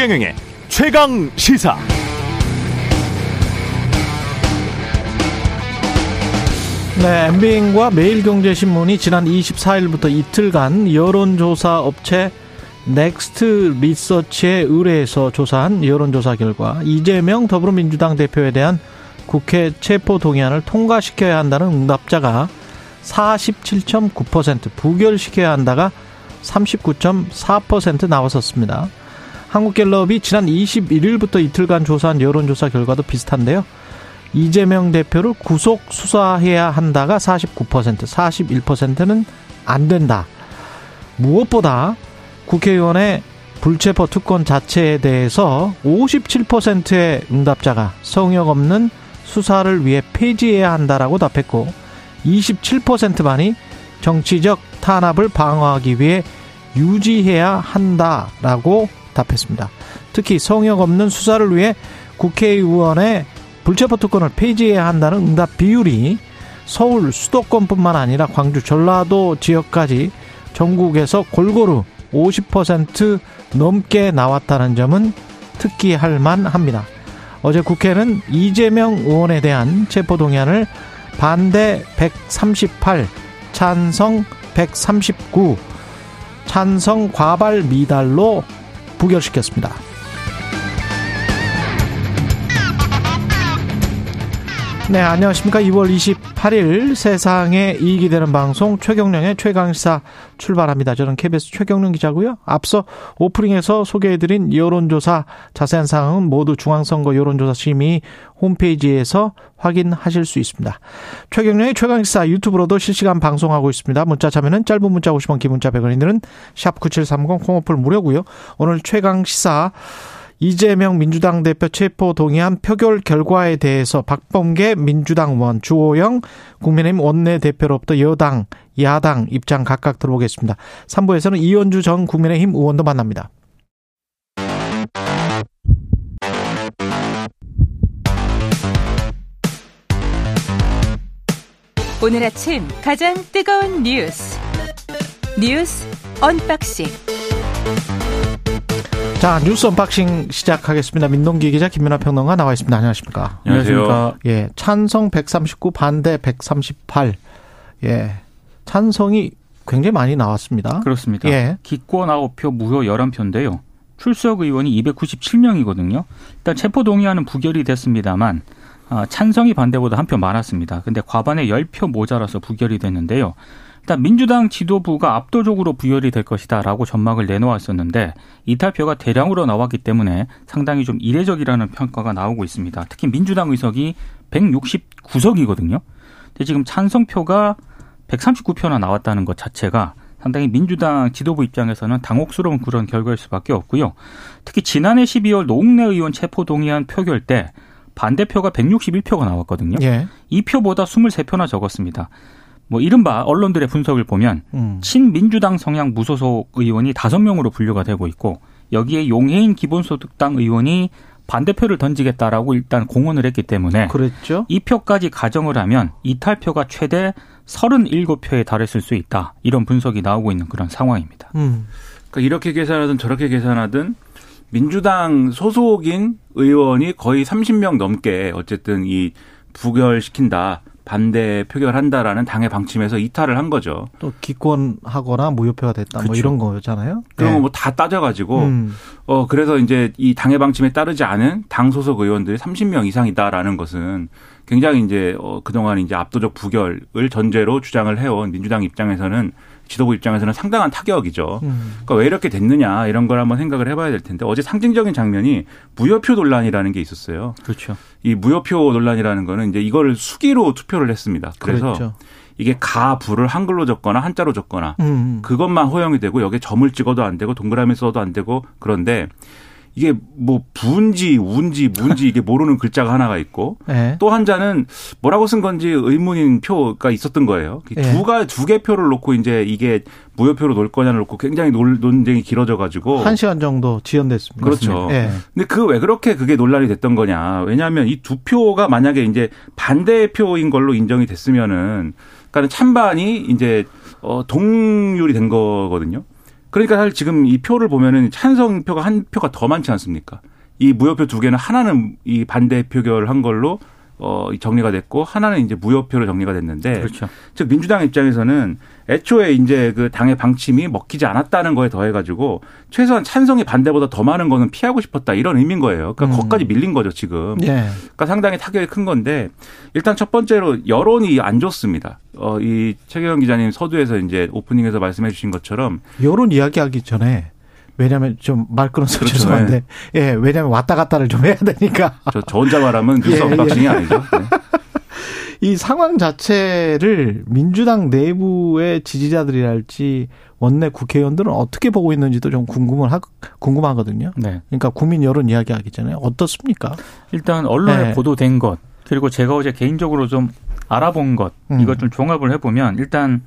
최경영의 최강 시사. 네, MBN과 매일경제신문이 지난 24일부터 이틀간 여론조사 업체 넥스트 리서치에 의뢰해서 조사한 여론조사 결과 이재명 더불어민주당 대표에 대한 국회 체포 동의안을 통과시켜야 한다는 응답자가 47.9% 부결시켜야 한다가 39.4% 나왔었습니다. 한국갤럽이 지난 21일부터 이틀간 조사한 여론조사 결과도 비슷한데요. 이재명 대표를 구속 수사해야 한다가 49%, 41%는 안 된다. 무엇보다 국회의원의 불체포 특권 자체에 대해서 57%의 응답자가 성역 없는 수사를 위해 폐지해야 한다라고 답했고 27%만이 정치적 탄압을 방어하기 위해 유지해야 한다라고 답했습니다. 특히 성역 없는 수사를 위해 국회의원의 불체포 특권을 폐지해야 한다는 응답 비율이 서울 수도권뿐만 아니라 광주, 전라도 지역까지 전국에서 골고루 50% 넘게 나왔다는 점은 특기할 만합니다. 어제 국회는 이재명 의원에 대한 체포동의안을 반대 138, 찬성 139, 찬성 과발 미달로 부결시켰습니다. 네, 안녕하십니까. 2월 28일 세상에 이익이 되는 방송 최경령의 최강시사 출발합니다. 저는 KBS 최경령 기자고요. 앞서 오프닝에서 소개해드린 여론조사 자세한 사항은 모두 중앙선거 여론조사 심의 홈페이지에서 확인하실 수 있습니다. 최경령의 최강시사 유튜브로도 실시간 방송하고 있습니다. 문자 참여는 짧은 문자 50원, 긴 문자 100원이들은 샵9730 콩오플 무료고요. 오늘 최강시사 이재명 민주당 대표 체포 동의안 표결 결과에 대해서 박범계 민주당 의원, 주호영 국민의힘 원내대표로부터 여당, 야당 입장 각각 들어보겠습니다. 3부에서는 이언주 전 국민의힘 의원도 만납니다. 오늘 아침 가장 뜨거운 뉴스 뉴스 언박싱 자 뉴스 unboxing 시작하겠습니다. 민동기 기자 김민아 평론가 나와 있습니다. 안녕하십니까? 안녕하세요. 예, 찬성 139 반대 138. 예, 찬성이 굉장히 많이 나왔습니다. 그렇습니다. 예. 기권 9표, 무효 11표인데요. 출석 의원이 297명이거든요. 일단 체포 동의안은 부결이 됐습니다만 아, 찬성이 반대보다 한 표 많았습니다. 근데 과반의 10표 모자라서 부결이 됐는데요. 일단 민주당 지도부가 압도적으로 부결이 될 것이다라고 전망을 내놓았었는데 이탈표가 대량으로 나왔기 때문에 상당히 좀 이례적이라는 평가가 나오고 있습니다. 특히 민주당 의석이 169석이거든요. 근데 지금 찬성표가 139표나 나왔다는 것 자체가 상당히 민주당 지도부 입장에서는 당혹스러운 그런 결과일 수밖에 없고요. 특히 지난해 12월 노웅래 의원 체포 동의안 표결 때 반대표가 161표가 나왔거든요. 예. 이 표보다 23표나 적었습니다. 뭐 이른바 언론들의 분석을 보면 음. 친민주당 성향 무소속 의원이 다섯 명으로 분류가 되고 있고 여기에 용해인 기본소득당 의원이 반대표를 던지겠다라고 일단 공언을 했기 때문에 그랬죠. 이 표까지 가정을 하면 이탈표가 최대 37표에 달했을 수 있다. 이런 분석이 나오고 있는 그런 상황입니다. 음. 그러니까 이렇게 계산하든 저렇게 계산하든 민주당 소속인 의원이 거의 30명 넘게 어쨌든 이 부결시킨다. 반대 표결한다라는 당의 방침에서 이탈을 한 거죠. 또 기권하거나 무효표가 됐다 뭐 그렇죠. 이런 거잖아요. 그런 예. 거뭐다 따져가지고 음. 어 그래서 이제 이 당의 방침에 따르지 않은 당 소속 의원들이 30명 이상이다라는 것은 굉장히 이제 어 그동안 이제 압도적 부결을 전제로 주장을 해온 민주당 입장에서는 지도부 입장에서는 상당한 타격이죠. 음. 그러니까 왜 이렇게 됐느냐 이런 걸 한번 생각을 해봐야 될 텐데 어제 상징적인 장면이 무효표 논란이라는 게 있었어요. 그렇죠. 이 무효표 논란이라는 거는 이제 이거를 수기로 투표를 했습니다. 그래서 그랬죠. 이게 가 부를 한글로 적거나 한자로 적거나 음. 그것만 허용이 되고 여기에 점을 찍어도 안 되고 동그라미 써도 안 되고 그런데 이게 뭐 부인지 우인지 뭔지 이게 모르는 글자가 하나가 있고 예. 또 한자는 뭐라고 쓴 건지 의문인 표가 있었던 거예요. 예. 두가 두 개 표를 놓고 이제 이게 무효표로 놓을 거냐를 놓고 굉장히 논, 논쟁이 길어져 가지고 한 시간 정도 지연됐습니다. 그렇죠. 예. 근데 그 왜 그렇게 그게 논란이 됐던 거냐? 왜냐하면 이 두 표가 만약에 이제 반대표인 걸로 인정이 됐으면은 그러니까 찬반이 이제 어 동률이 된 거거든요. 그러니까 사실 지금 이 표를 보면은 찬성 표가 한 표가 더 많지 않습니까? 이 무효표 두 개는 하나는 이 반대 표결한 걸로 어 정리가 됐고 하나는 이제 무효표로 정리가 됐는데 그렇죠. 즉 민주당 입장에서는 애초에 이제 그 당의 방침이 먹히지 않았다는 거에 더해 가지고 최소한 찬성이 반대보다 더 많은 거는 피하고 싶었다 이런 의미인 거예요. 그러니까 음. 거기까지 밀린 거죠, 지금. 예. 그러니까 상당히 타격이 큰 건데 일단 첫 번째로 여론이 안 좋습니다. 어, 이 최경영 기자님 서두에서 이제 오프닝에서 말씀해 주신 것처럼 요런 이야기하기 전에 왜냐하면 좀 말 끊어서 그렇죠. 죄송한데 예 왜냐하면 왔다 갔다를 좀 해야 되니까 저, 저 혼자 말하면 뉴스 예, 언박싱이 아니죠. 네. 이 상황 자체를 민주당 내부의 지지자들이랄지 원내 국회의원들은 어떻게 보고 있는지도 좀 궁금을 하, 궁금하거든요. 네. 그러니까 국민 여론 이야기하기 전에 어떻습니까? 일단 언론에 네. 보도된 것 그리고 제가 어제 개인적으로 좀 알아본 것 음. 이것 좀 종합을 해보면 일단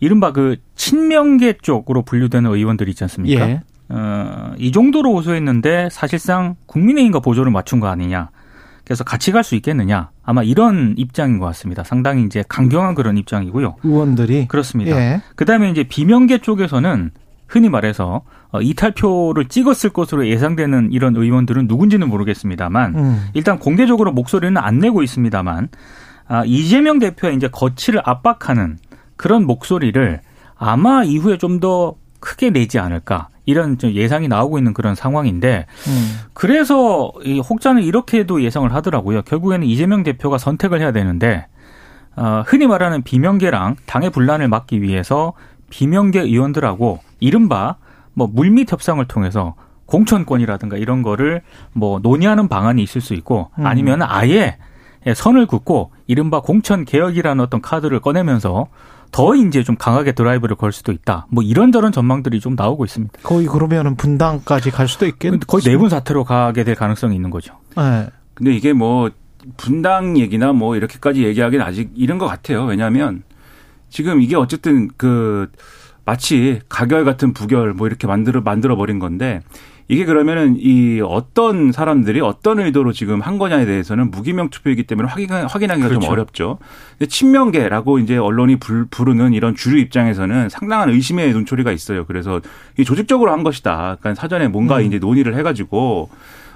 이른바 그 친명계 쪽으로 분류되는 의원들 있지 않습니까? 예. 어, 이 정도로 호소했는데 사실상 국민의힘과 보조를 맞춘 거 아니냐. 그래서 같이 갈 수 있겠느냐. 아마 이런 입장인 것 같습니다. 상당히 이제 강경한 그런 입장이고요. 의원들이 그렇습니다. 예. 그다음에 이제 비명계 쪽에서는 흔히 말해서 어, 이탈표를 찍었을 것으로 예상되는 이런 의원들은 누군지는 모르겠습니다만 음. 일단 공개적으로 목소리는 안 내고 있습니다만 아, 이재명 대표의 이제 거취를 압박하는 그런 목소리를 아마 이후에 좀 더 크게 내지 않을까 이런 좀 예상이 나오고 있는 그런 상황인데 음. 그래서 이 혹자는 이렇게도 예상을 하더라고요. 결국에는 이재명 대표가 선택을 해야 되는데 어, 흔히 말하는 비명계랑 당의 분란을 막기 위해서 비명계 의원들하고 이른바 뭐 물밑 협상을 통해서 공천권이라든가 이런 거를 뭐 논의하는 방안이 있을 수 있고 음. 아니면 아예 선을 긋고 이른바 공천 개혁이라는 어떤 카드를 꺼내면서 더 이제 좀 강하게 드라이브를 걸 수도 있다. 뭐 이런저런 전망들이 좀 나오고 있습니다. 거의 그러면은 분당까지 갈 수도 있겠. 거의 내분 사태로 가게 될 가능성이 있는 거죠. 예. 근데 이게 뭐 분당 얘기나 뭐 이렇게까지 얘기하기는 아직 이른 것 같아요. 왜냐하면 지금 이게 어쨌든 그 마치 가결 같은 부결 뭐 이렇게 만들어 만들어 버린 건데 이게 그러면은 이 어떤 사람들이 어떤 의도로 지금 한 거냐에 대해서는 무기명 투표이기 때문에 확인 확인하기가 좀 그렇죠. 어렵죠. 근데 친명계라고 이제 언론이 불, 부르는 이런 주류 입장에서는 상당한 의심의 눈초리가 있어요. 그래서 이 조직적으로 한 것이다. 그러니까 사전에 뭔가 음. 이제 논의를 해가지고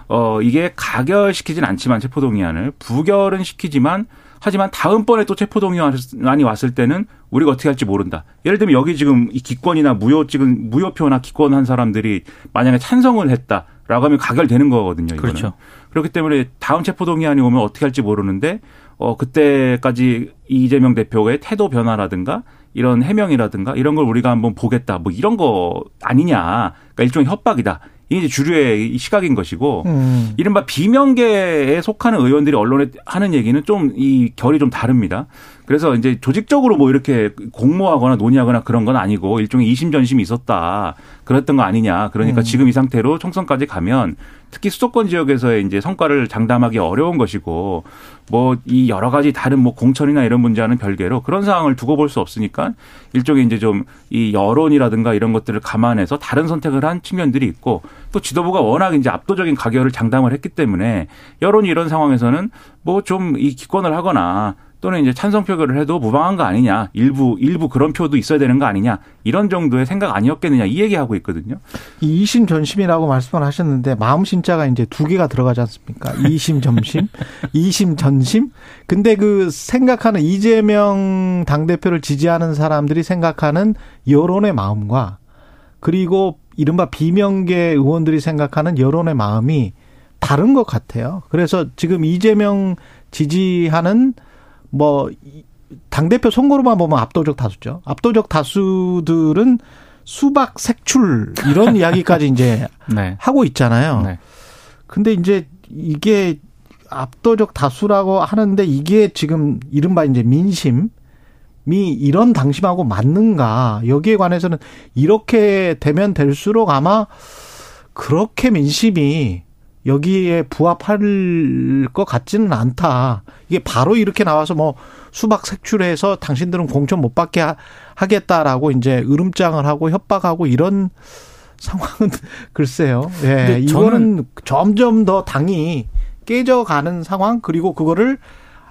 어 이게 가결시키진 않지만 체포동의안을 부결은 시키지만 하지만 다음번에 또 체포동의안이 왔을 때는 우리가 어떻게 할지 모른다. 예를 들면 여기 지금 이 기권이나 무효 찍은 무효표나 기권한 사람들이 만약에 찬성을 했다라고 하면 가결되는 거거든요. 이거는. 그렇죠. 그렇기 때문에 다음 체포동의안이 오면 어떻게 할지 모르는데 어 그때까지 이재명 대표의 태도 변화라든가 이런 해명이라든가 이런 걸 우리가 한번 보겠다. 뭐 이런 거 아니냐. 그러니까 일종의 협박이다. 이게 이제 주류의 시각인 것이고 음. 이른바 비명계에 속하는 의원들이 언론에 하는 얘기는 좀 이 결이 좀 다릅니다. 그래서 이제 조직적으로 뭐 이렇게 공모하거나 논의하거나 그런 건 아니고 일종의 이심전심이 있었다. 그랬던 거 아니냐. 그러니까 음. 지금 이 상태로 총선까지 가면 특히 수도권 지역에서의 이제 성과를 장담하기 어려운 것이고 뭐 이 여러 가지 다른 뭐 공천이나 이런 문제와는 별개로 그런 상황을 두고 볼 수 없으니까 일종의 이제 좀 이 여론이라든가 이런 것들을 감안해서 다른 선택을 한 측면들이 있고 또 지도부가 워낙 이제 압도적인 가결을 장담을 했기 때문에 여론이 이런 상황에서는 뭐 좀 이 기권을 하거나 또는 이제 찬성 표결을 해도 무방한 거 아니냐 일부 일부 그런 표도 있어야 되는 거 아니냐 이런 정도의 생각 아니었겠느냐 이 얘기하고 있거든요. 이 이심 전심이라고 말씀을 하셨는데 마음 심자가 이제 두 개가 들어가지 않습니까? 이심 전심, 이심 전심. 근데 그 생각하는 이재명 당 대표를 지지하는 사람들이 생각하는 여론의 마음과 그리고 이른바 비명계 의원들이 생각하는 여론의 마음이 다른 것 같아요. 그래서 지금 이재명 지지하는 뭐 당대표 선거로만 보면 압도적 다수죠. 압도적 다수들은 수박 색출 이런 이야기까지 이제 네. 하고 있잖아요. 네. 근데 이제 이게 압도적 다수라고 하는데 이게 지금 이른바 이제 민심이 이런 당심하고 맞는가 여기에 관해서는 이렇게 되면 될수록 아마 그렇게 민심이 여기에 부합할 것 같지는 않다. 이게 바로 이렇게 나와서 뭐 수박 색출해서 당신들은 공천 못 받게 하- 하겠다라고 이제 으름장을 하고 협박하고 이런 상황은 글쎄요. 예. 이거는 점점 더 당이 깨져가는 상황 그리고 그거를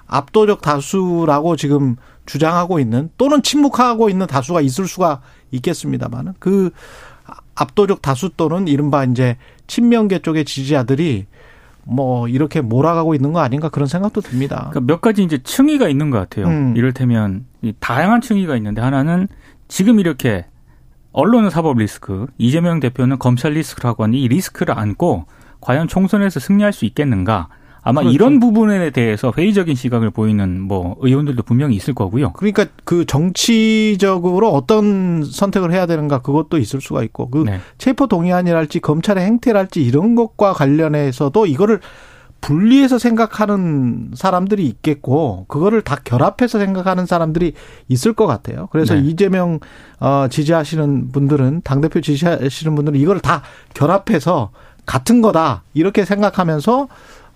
압도적 다수라고 지금 주장하고 있는 또는 침묵하고 있는 다수가 있을 수가 있겠습니다만은 그 압도적 다수 또는 이른바 이제 친명계 쪽의 지지자들이 뭐 이렇게 몰아가고 있는 거 아닌가 그런 생각도 듭니다. 그러니까 몇 가지 이제 층위가 있는 것 같아요. 음. 이를테면 이 다양한 층위가 있는데 하나는 지금 이렇게 언론은 사법 리스크, 이재명 대표는 검찰 리스크라고 하는 이 리스크를 안고 과연 총선에서 승리할 수 있겠는가? 아마 그렇죠. 이런 부분에 대해서 회의적인 시각을 보이는 뭐 의원들도 분명히 있을 거고요. 그러니까 그 정치적으로 어떤 선택을 해야 되는가 그것도 있을 수가 있고 그 네. 체포 동의안이랄지 검찰의 행태랄지 이런 것과 관련해서도 이거를 분리해서 생각하는 사람들이 있겠고 그거를 다 결합해서 생각하는 사람들이 있을 것 같아요. 그래서 네. 이재명 어 지지하시는 분들은 당 대표 지지하시는 분들은 이거를 다 결합해서 같은 거다 이렇게 생각하면서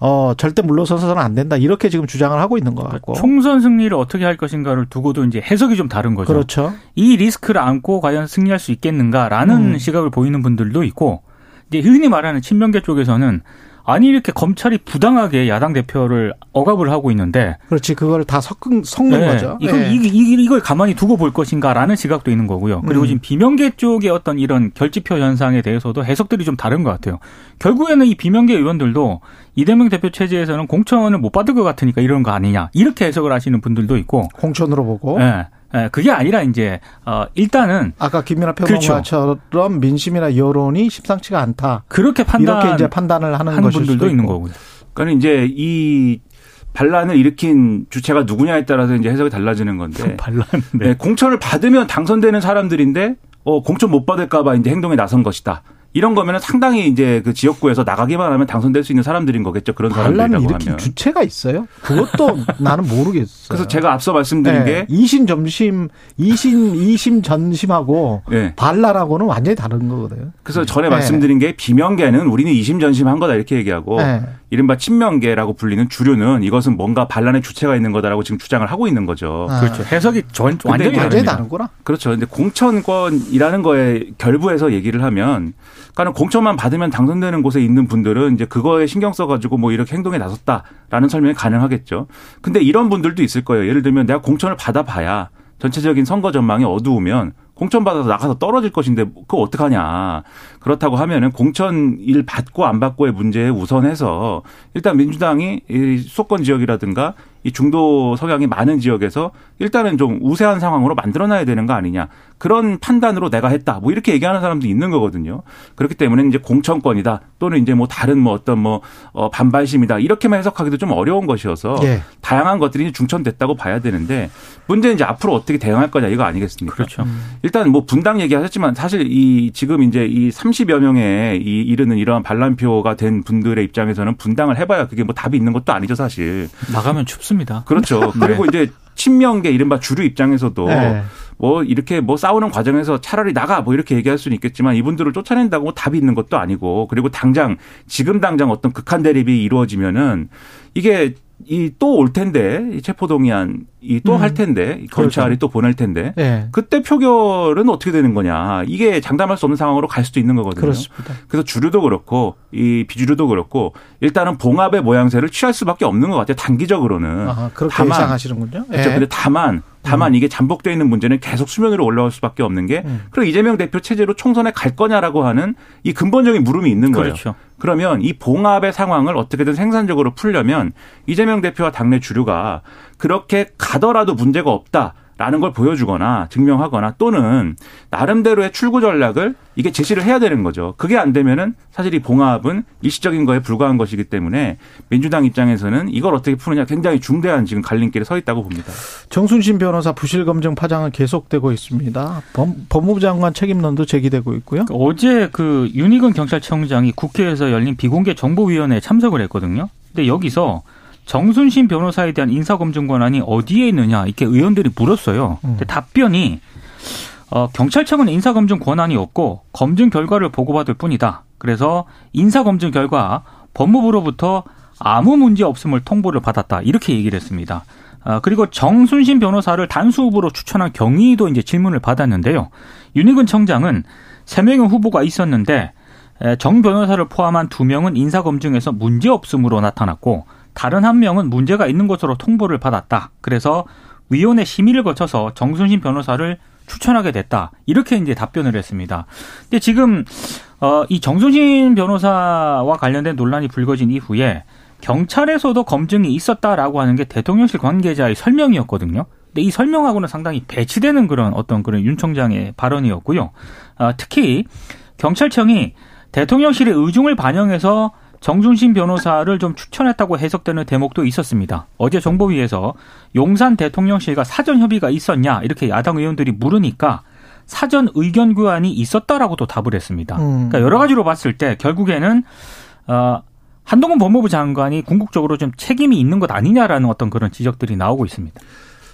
어 절대 물러서서는 안 된다 이렇게 지금 주장을 하고 있는 것 같고 총선 승리를 어떻게 할 것인가를 두고도 이제 해석이 좀 다른 거죠. 그렇죠. 이 리스크를 안고 과연 승리할 수 있겠는가라는 음. 시각을 보이는 분들도 있고 이제 흔히 말하는 친명계 쪽에서는 아니 이렇게 검찰이 부당하게 야당 대표를 억압을 하고 있는데 그렇지 그걸 다 섞은 섞는 네, 거죠. 이걸 예. 이, 이, 이걸 가만히 두고 볼 것인가라는 시각도 있는 거고요. 그리고 음. 지금 비명계 쪽의 어떤 이런 결집표 현상에 대해서도 해석들이 좀 다른 것 같아요. 결국에는 이 비명계 의원들도 이재명 대표 체제에서는 공천을 못 받을 것 같으니까 이런 거 아니냐 이렇게 해석을 하시는 분들도 있고, 공천으로 보고 예, 예, 그게 아니라 이제 어, 일단은 아까 김민아 그렇죠. 평론가처럼 민심이나 여론이 심상치가 않다. 그렇게 판단 이렇게 이제 판단을 하는 분들도 있는. 거고요. 그러니까 이제 이 반란을 일으킨 주체가 누구냐에 따라서 이제 해석이 달라지는 건데 반란. 네, 공천을 받으면 당선되는 사람들인데 어, 공천 못 받을까 봐 이제 행동에 나선 것이다. 이런 거면은 상당히 이제 그 지역구에서 나가기만 하면 당선될 수 있는 사람들인 거겠죠. 그런 사람들이라고 일으킨 하면. 주체가 있어요? 그것도 나는 모르겠어요. 그래서 제가 앞서 말씀드린 네, 게 이심 점심 이심 이심 전심하고 네. 반란하고는 완전히 다른 거거든요. 그래서 전에 네. 말씀드린 게 비명계는 우리는 이심 전심한 거다 이렇게 얘기하고 네. 이른바 친명계라고 불리는 주류는 이것은 뭔가 반란의 주체가 있는 거다라고 지금 주장을 하고 있는 거죠. 아, 그렇죠. 해석이 전, 완전히 완전히. 다르구나. 그렇죠. 근데 공천권이라는 거에 결부해서 얘기를 하면 그러니까 공천만 받으면 당선되는 곳에 있는 분들은 이제 그거에 신경 써가지고 뭐 이렇게 행동에 나섰다라는 설명이 가능하겠죠. 근데 이런 분들도 있을 거예요. 예를 들면 내가 공천을 받아봐야 전체적인 선거 전망이 어두우면 공천 받아서 나가서 떨어질 것인데 그거 어떡하냐. 그렇다고 하면은 공천 일 받고 안 받고의 문제에 우선해서 일단 민주당이 이 수도권 지역이라든가 이 중도 성향이 많은 지역에서 일단은 좀 우세한 상황으로 만들어놔야 되는 거 아니냐. 그런 판단으로 내가 했다. 뭐 이렇게 얘기하는 사람도 있는 거거든요. 그렇기 때문에 이제 공천권이다. 또는 이제 뭐 다른 뭐 어떤 뭐 어, 반발심이다. 이렇게만 해석하기도 좀 어려운 것이어서 예. 다양한 것들이 중천됐다고 봐야 되는데 문제는 이제 앞으로 어떻게 대응할 거냐 이거 아니겠습니까? 그렇죠. 일단 뭐 분당 얘기하셨지만 사실 이 지금 이제 이 30여 명의 이 이르는 이러한 반란표가 된 분들의 입장에서는 분당을 해봐야 그게 뭐 답이 있는 것도 아니죠 사실. 나가면 춥습니다. 그렇죠. 네. 그리고 이제 친명계 이른바 주류 입장에서도 네. 뭐 이렇게 뭐 싸우는 과정에서 차라리 나가 뭐 이렇게 얘기할 수는 있겠지만 이분들을 쫓아낸다고 뭐 답이 있는 것도 아니고 그리고 당장 지금 당장 어떤 극한 대립이 이루어지면은 이게 이 또 올 텐데 이 체포동의안 이또 음. 할 텐데 이 검찰이 그렇죠. 또 보낼 텐데 예. 그때 표결은 어떻게 되는 거냐 이게 장담할 수 없는 상황으로 갈 수도 있는 거거든요. 그렇습니다. 그래서 주류도 그렇고 이 비주류도 그렇고 일단은 봉합의 모양새를 취할 수밖에 없는 것 같아요. 단기적으로는. 아, 그렇게 다만 예상하시는군요. 그렇죠. 예. 근데 다만 다만 이게 잠복되어 있는 문제는 계속 수면 위로 올라올 수밖에 없는 게 음. 그럼 이재명 대표 체제로 총선에 갈 거냐라고 하는 이 근본적인 물음이 있는 거예요. 그렇죠. 그러면 이 봉합의 상황을 어떻게든 생산적으로 풀려면 이재명 대표와 당내 주류가 그렇게 가더라도 문제가 없다 라는 걸 보여주거나 증명하거나 또는 나름대로의 출구 전략을 이게 제시를 해야 되는 거죠. 그게 안 되면은 사실 이 봉합은 일시적인 거에 불과한 것이기 때문에 민주당 입장에서는 이걸 어떻게 푸느냐 굉장히 중대한 지금 갈림길에 서 있다고 봅니다. 정순신 변호사 부실 검증 파장은 계속되고 있습니다. 법, 법무부 장관 책임론도 제기되고 있고요. 어제 그 윤희근 경찰청장이 국회에서 열린 비공개 정보위원회에 참석을 했거든요. 근데 여기서 정순신 변호사에 대한 인사검증 권한이 어디에 있느냐 이렇게 의원들이 물었어요. 근데 답변이 어, 경찰청은 인사검증 권한이 없고 검증 결과를 보고받을 뿐이다. 그래서 인사검증 결과 법무부로부터 아무 문제 없음을 통보를 받았다. 이렇게 얘기를 했습니다. 아, 그리고 정순신 변호사를 단수 후보로 추천한 경위도 이제 질문을 받았는데요. 윤희근 청장은 세 명의 후보가 있었는데 에, 정 변호사를 포함한 두 명은 인사검증에서 문제 없음으로 나타났고 다른 한 명은 문제가 있는 것으로 통보를 받았다. 그래서 위원회 심의를 거쳐서 정순신 변호사를 추천하게 됐다. 이렇게 이제 답변을 했습니다. 근데 지금 어, 이 정순신 변호사와 관련된 논란이 불거진 이후에 경찰에서도 검증이 있었다라고 하는 게 대통령실 관계자의 설명이었거든요. 근데 이 설명하고는 상당히 배치되는 그런 어떤 그런 윤 총장의 발언이었고요. 어, 특히 경찰청이 대통령실의 의중을 반영해서 정준신 변호사를 좀 추천했다고 해석되는 대목도 있었습니다. 어제 정보위에서 용산 대통령실과 사전 협의가 있었냐 이렇게 야당 의원들이 물으니까 사전 의견 교환이 있었다라고도 답을 했습니다. 음. 그러니까 여러 가지로 봤을 때 결국에는 어 한동훈 법무부 장관이 궁극적으로 좀 책임이 있는 것 아니냐라는 어떤 그런 지적들이 나오고 있습니다.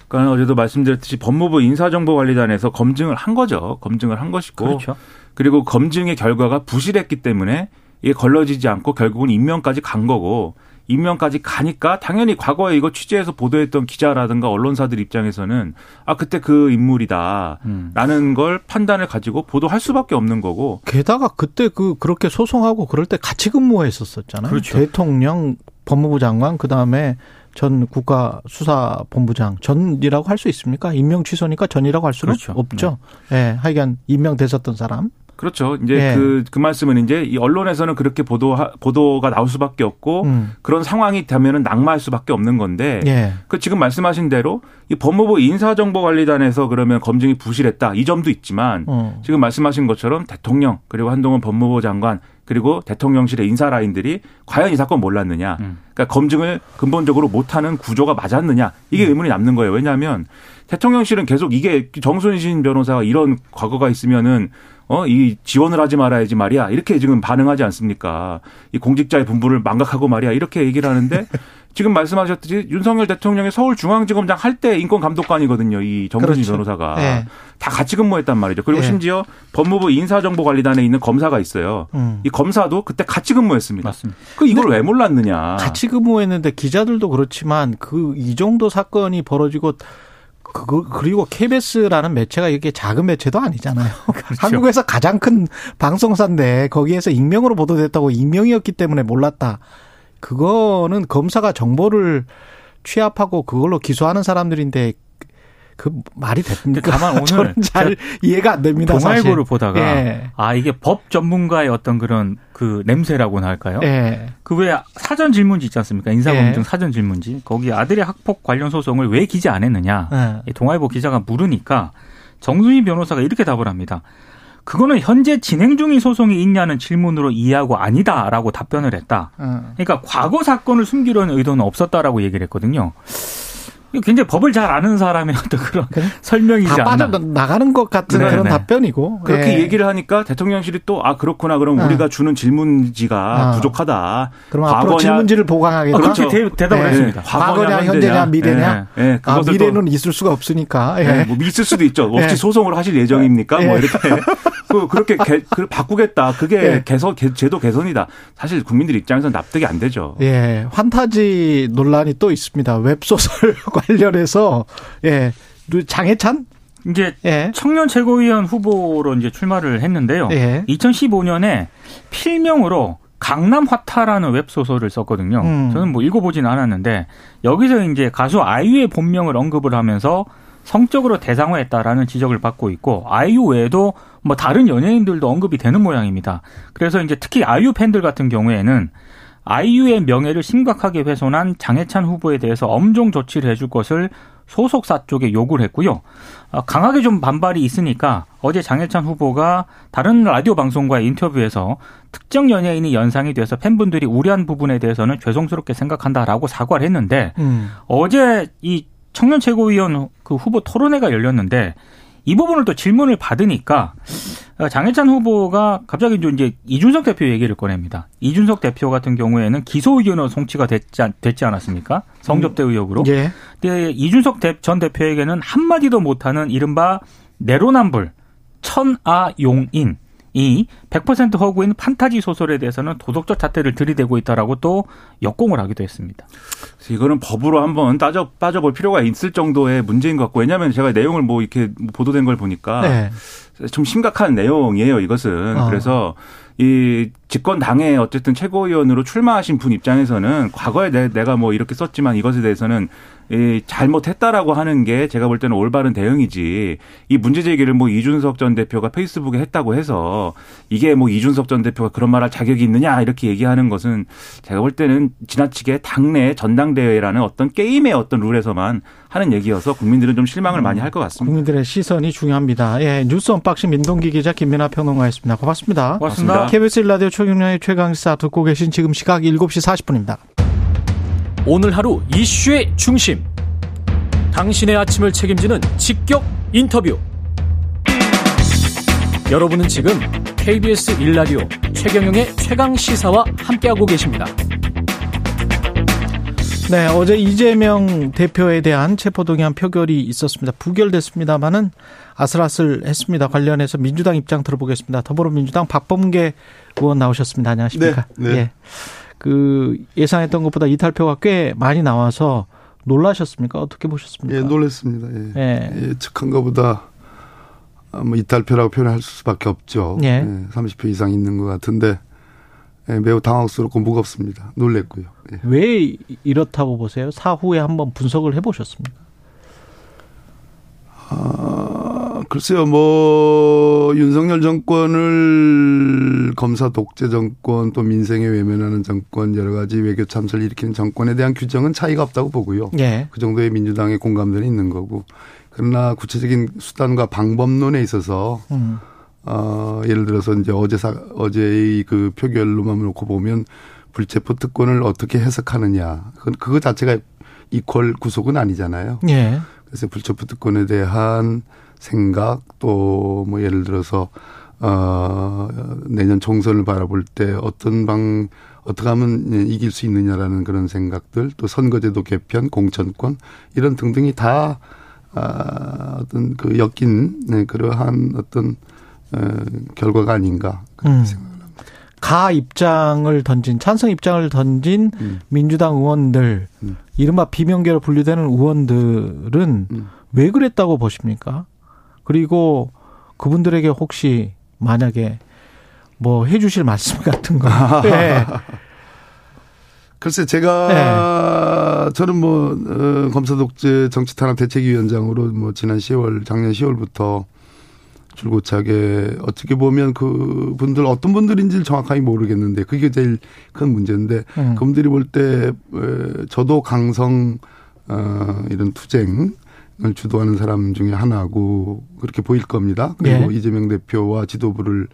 그러니까 어제도 말씀드렸듯이 법무부 인사정보관리단에서 검증을 한 거죠. 검증을 한 것이고. 그렇죠. 그리고 검증의 결과가 부실했기 때문에 이게 걸러지지 않고 결국은 임명까지 간 거고 임명까지 가니까 당연히 과거에 이거 취재해서 보도했던 기자라든가 언론사들 입장에서는 아 그때 그 인물이다라는 음. 걸 판단을 가지고 보도할 수밖에 없는 거고 게다가 그때 그 그렇게 소송하고 그럴 때 같이 근무했었잖아요. 그렇죠. 대통령, 법무부 장관 그다음에 전 국가수사본부장 전이라고 할 수 있습니까? 임명 취소니까 전이라고 할 수는 그렇죠. 없죠. 네. 네. 하여간 임명됐었던 사람. 그렇죠. 이제 예. 그, 그 말씀은 이제 이 언론에서는 그렇게 보도, 보도가 나올 수밖에 없고 음. 그런 상황이 되면은 낙마할 수밖에 없는 건데 예. 그 지금 말씀하신 대로 이 법무부 인사정보관리단에서 그러면 검증이 부실했다 이 점도 있지만 어. 지금 말씀하신 것처럼 대통령 그리고 한동훈 법무부 장관 그리고 대통령실의 인사 라인들이 과연 이 사건 몰랐느냐. 음. 그러니까 검증을 근본적으로 못하는 구조가 맞았느냐. 이게 음. 의문이 남는 거예요. 왜냐하면 대통령실은 계속 이게 정순신 변호사가 이런 과거가 있으면은 어, 이 지원을 하지 말아야지 말이야. 이렇게 지금 반응하지 않습니까? 이 공직자의 분부를 망각하고 말이야. 이렇게 얘기를 하는데 지금 말씀하셨듯이 윤석열 대통령이 서울중앙지검장 할 때 인권감독관이거든요. 이 정근진 그렇죠. 변호사가. 네. 다 같이 근무했단 말이죠. 그리고 네. 심지어 법무부 인사정보관리단에 있는 검사가 있어요. 음. 이 검사도 그때 같이 근무했습니다. 맞습니다. 그 이걸 왜 몰랐느냐. 같이 근무했는데 기자들도 그렇지만 그 이 정도 사건이 벌어지고 그, 그리고 KBS라는 매체가 이게 작은 매체도 아니잖아요. 그렇죠. 한국에서 가장 큰 방송사인데 거기에서 익명으로 보도됐다고 익명이었기 때문에 몰랐다. 그거는 검사가 정보를 취합하고 그걸로 기소하는 사람들인데 그 말이 됐습니까? 다만 오늘 잘 이해가 안 됩니다. 동아일보를 보다가 예. 아 이게 법 전문가의 어떤 그런 그 냄새라고나 할까요? 예. 그왜 사전 질문지 있지 않습니까? 인사검증 예. 사전 질문지 거기 아들의 학폭 관련 소송을 왜 기재 안 했느냐? 예. 동아일보 기자가 물으니까 정순희 변호사가 이렇게 답을 합니다. 그거는 현재 진행 중인 소송이 있냐는 질문으로 이해하고 아니다라고 답변을 했다. 어. 그러니까 과거 사건을 숨기려는 의도는 없었다라고 얘기를 했거든요. 굉장히 법을 잘 아는 사람의 어떤 그런 그래? 설명이지 다 않나. 나가는 것 같은 네네. 그런 답변이고. 그렇게 네. 얘기를 하니까 대통령실이 또 아 그렇구나 그럼 네. 우리가 주는 질문지가 아. 부족하다. 그럼 과거냐, 앞으로 질문지를 보강하겠다. 아, 그렇게 그렇죠. 대, 답을 네. 했습니다. 과거냐, 현재냐, 현재냐 미래냐. 네. 아, 미래는 있을 수가 없으니까. 예. 뭐 있을 수도 있죠. 혹시 소송을 하실 예정입니까? 뭐 이렇게 그 그렇게 개, 그 바꾸겠다. 그게 개선 제도 개선이다. 사실 국민들 입장에서는 납득이 안 되죠. 예, 환타지 논란이 또 있습니다. 웹소설 관련해서 예 장해찬 이제 예. 청년 최고위원 후보로 이제 출마를 했는데요. 예. 2015년에 필명으로 강남 화타라는 웹 소설을 썼거든요. 음. 저는 뭐 읽어보진 않았는데 여기서 이제 가수 아이유의 본명을 언급을 하면서 성적으로 대상화했다라는 지적을 받고 있고 아이유 외에도 뭐 다른 연예인들도 언급이 되는 모양입니다. 그래서 이제 특히 아이유 팬들 같은 경우에는 아이유의 명예를 심각하게 훼손한 장해찬 후보에 대해서 엄정 조치를 해줄 것을 소속사 쪽에 요구를 했고요. 어, 강하게 좀 반발이 있으니까 어제 장해찬 후보가 다른 라디오 방송과의 인터뷰에서 특정 연예인이 연상이 돼서 팬분들이 우려한 부분에 대해서는 죄송스럽게 생각한다라고 사과를 했는데 음. 어제 이 청년 최고위원 그 후보 토론회가 열렸는데 이 부분을 또 질문을 받으니까 어, 장해찬 후보가 갑자기 이제 이준석 대표 얘기를 꺼냅니다. 이준석 대표 같은 경우에는 기소 의견으로 송치가 됐지, 됐지 않았습니까? 성접대 의혹으로. 예. 근데 이준석 전 대표에게는 한마디도 못하는 이른바 내로남불, 천아용인, 이 100% 허구인 판타지 소설에 대해서는 도덕적 잣대를 들이대고 있다라고 또 역공을 하기도 했습니다. 이거는 법으로 한번 따져 빠져볼 필요가 있을 정도의 문제인 것 같고 왜냐하면 제가 내용을 뭐 이렇게 보도된 걸 보니까 네. 좀 심각한 내용이에요. 이것은 어. 그래서 이 집권 당의 어쨌든 최고위원으로 출마하신 분 입장에서는 과거에 내, 내가 뭐 이렇게 썼지만 이것에 대해서는 이 잘못했다라고 하는 게 제가 볼 때는 올바른 대응이지. 이 문제 제기를 뭐 이준석 전 대표가 페이스북에 했다고 해서 이게 뭐 이준석 전 대표가 그런 말할 자격이 있느냐 이렇게 얘기하는 것은 제가 볼 때는 지나치게 당내 전당대회라는 어떤 게임의 어떤 룰에서만 하는 얘기여서 국민들은 좀 실망을 많이 할 것 같습니다. 국민들의 시선이 중요합니다. 예, 뉴스 언박싱 민동기 기자 김민아 평론가였습니다. 고맙습니다. 고맙습니다. KBS 일라디오 최경영의 최강시사 듣고 계신 지금 시각 7시 40분입니다. 오늘 하루 이슈의 중심. 당신의 아침을 책임지는 직격 인터뷰. 여러분은 지금 KBS 일라디오 최경영의 최강 시사와 함께하고 계십니다. 네, 어제 이재명 대표에 대한 체포동의안 표결이 있었습니다. 부결됐습니다만은 아슬아슬했습니다. 관련해서 민주당 입장 들어보겠습니다. 더불어민주당 박범계 의원 나오셨습니다. 안녕하십니까? 네, 네. 예. 그 예상했던 것보다 이탈표가 꽤 많이 나와서 놀라셨습니까? 어떻게 보셨습니까? 예, 놀랐습니다. 예. 예. 예측한 것보다 아, 뭐 이탈표라고 표현할 수밖에 없죠. 예. 30표 이상 있는 것 같은데 예, 매우 당황스럽고 무겁습니다. 놀랬고요. 예. 왜 이렇다고 보세요? 사후에 한번 분석을 해보셨습니까? 아, 글쎄요, 뭐, 윤석열 정권을 검사 독재 정권 또 민생에 외면하는 정권 여러 가지 외교 참사를 일으키는 정권에 대한 규정은 차이가 없다고 보고요. 예. 그 정도의 민주당의 공감대는 있는 거고. 그러나 구체적인 수단과 방법론에 있어서 음. 어, 예를 들어서 이제 어제 사, 어제의 그 표결로만 놓고 보면 불체포 특권을 어떻게 해석하느냐. 그, 그거 자체가 이퀄 구속은 아니잖아요. 예. 그래서 불체포 특권에 대한 생각 또 뭐 예를 들어서 어 내년 총선을 바라볼 때 어떤 방 어떻게 하면 이길 수 있느냐라는 그런 생각들 또 선거제도 개편 공천권 이런 등등이 다 아, 어떤 그 엮인 네, 그러한 어떤 어, 결과가 아닌가 그렇게 음. 생각합니다. 가 입장을 던진 찬성 입장을 던진 음. 민주당 의원들 음. 이른바 비명계로 분류되는 의원들은 음. 왜 그랬다고 보십니까? 그리고 그분들에게 혹시 만약에 뭐 해주실 말씀 같은 거. 네. 글쎄 제가 저는 뭐 어, 검사 독재 정치 탄압 대책위원장으로 뭐 지난 10월 작년 10월부터 줄고차게 어떻게 보면 그 분들 어떤 분들인지를 정확하게 모르겠는데 그게 제일 큰 문제인데 음. 그분들이 볼 때 저도 강성 어 이런 투쟁 을 주도하는 사람 중에 하나고 그렇게 보일 겁니다. 그리고 예. 이재명 대표와 지도부를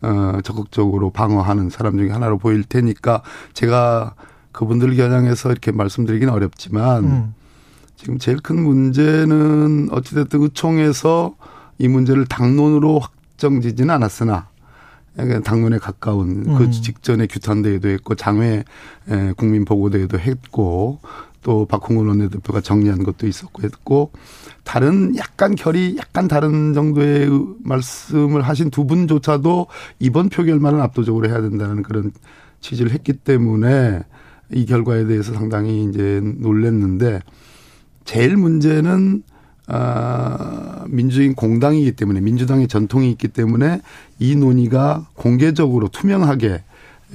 어 적극적으로 방어하는 사람 중에 하나로 보일 테니까 제가 그분들을 겨냥해서 이렇게 말씀드리기는 어렵지만 음. 지금 제일 큰 문제는 어찌됐든 의총에서 이 문제를 당론으로 확정지지는 않았으나 약간 당론에 가까운 음. 그 직전에 규탄대회도 했고 장외 에, 국민보고대회도 했고 또 박홍근 원내대표가 정리한 것도 있었고 했고 다른 약간 결이 약간 다른 정도의 말씀을 하신 두 분조차도 이번 표결만은 압도적으로 해야 된다는 그런 취지를 했기 때문에 이 결과에 대해서 상당히 이제 놀랬는데 제일 문제는 아, 민주인 공당이기 때문에 민주당의 전통이 있기 때문에 이 논의가 공개적으로 투명하게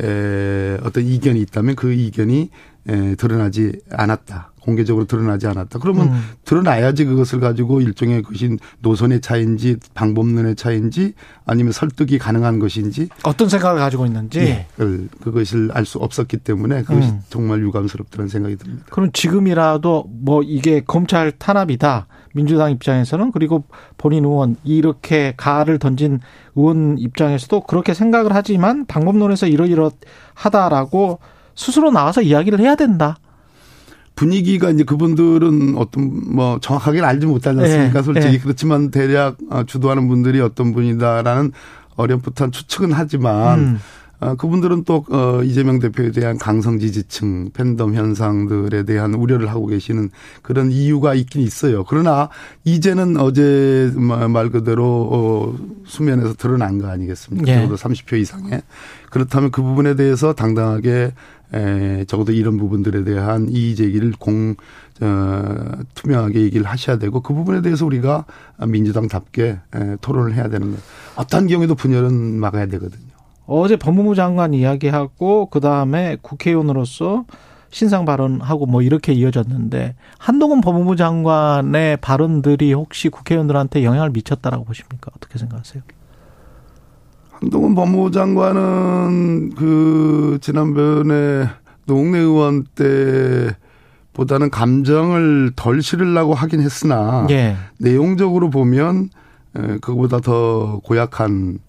에, 어떤 이견이 있다면 그 이견이 에, 드러나지 않았다. 공개적으로 드러나지 않았다. 그러면 음. 드러나야지 그것을 가지고 일종의 그것이 노선의 차이인지 방법론의 차이인지 아니면 설득이 가능한 것인지 어떤 생각을 가지고 있는지. 예, 그것을 알 수 없었기 때문에 그것이 음. 정말 유감스럽다는 생각이 듭니다. 그럼 지금이라도 뭐 이게 검찰 탄압이다. 민주당 입장에서는 그리고 본인 의원 이렇게 가를 던진 의원 입장에서도 그렇게 생각을 하지만 방법론에서 이러이러하다라고 스스로 나와서 이야기를 해야 된다. 분위기가 이제 그분들은 어떤 뭐 정확하게는 알지 못하지 않습니까? 예, 솔직히 예. 그렇지만 대략 어, 주도하는 분들이 어떤 분이다라는 어렴풋한 추측은 하지만 음. 어, 그분들은 또 어, 이재명 대표에 대한 강성 지지층 팬덤 현상들에 대한 우려를 하고 계시는 그런 이유가 있긴 있어요. 그러나 이제는 어제 마- 말 그대로 어, 수면에서 드러난 거 아니겠습니까? 예. 적어도 30표 이상의 그렇다면 그 부분에 대해서 당당하게 에, 적어도 이런 부분들에 대한 이의 제기를 공 어, 투명하게 얘기를 하셔야 되고 그 부분에 대해서 우리가 민주당답게 에, 토론을 해야 되는 거예요. 어떤 경우에도 분열은 막아야 되거든요. 어제 법무부 장관 이야기하고 그 다음에 국회의원으로서 신상 발언하고 뭐 이렇게 이어졌는데 한동훈 법무부 장관의 발언들이 혹시 국회의원들한테 영향을 미쳤다라고 보십니까? 어떻게 생각하세요? 한동훈 법무부 장관은 그 지난번에 노웅래 의원 때 보다는 감정을 덜 실으려고 하긴 했으나 예. 내용적으로 보면 에, 그거보다 더 고약한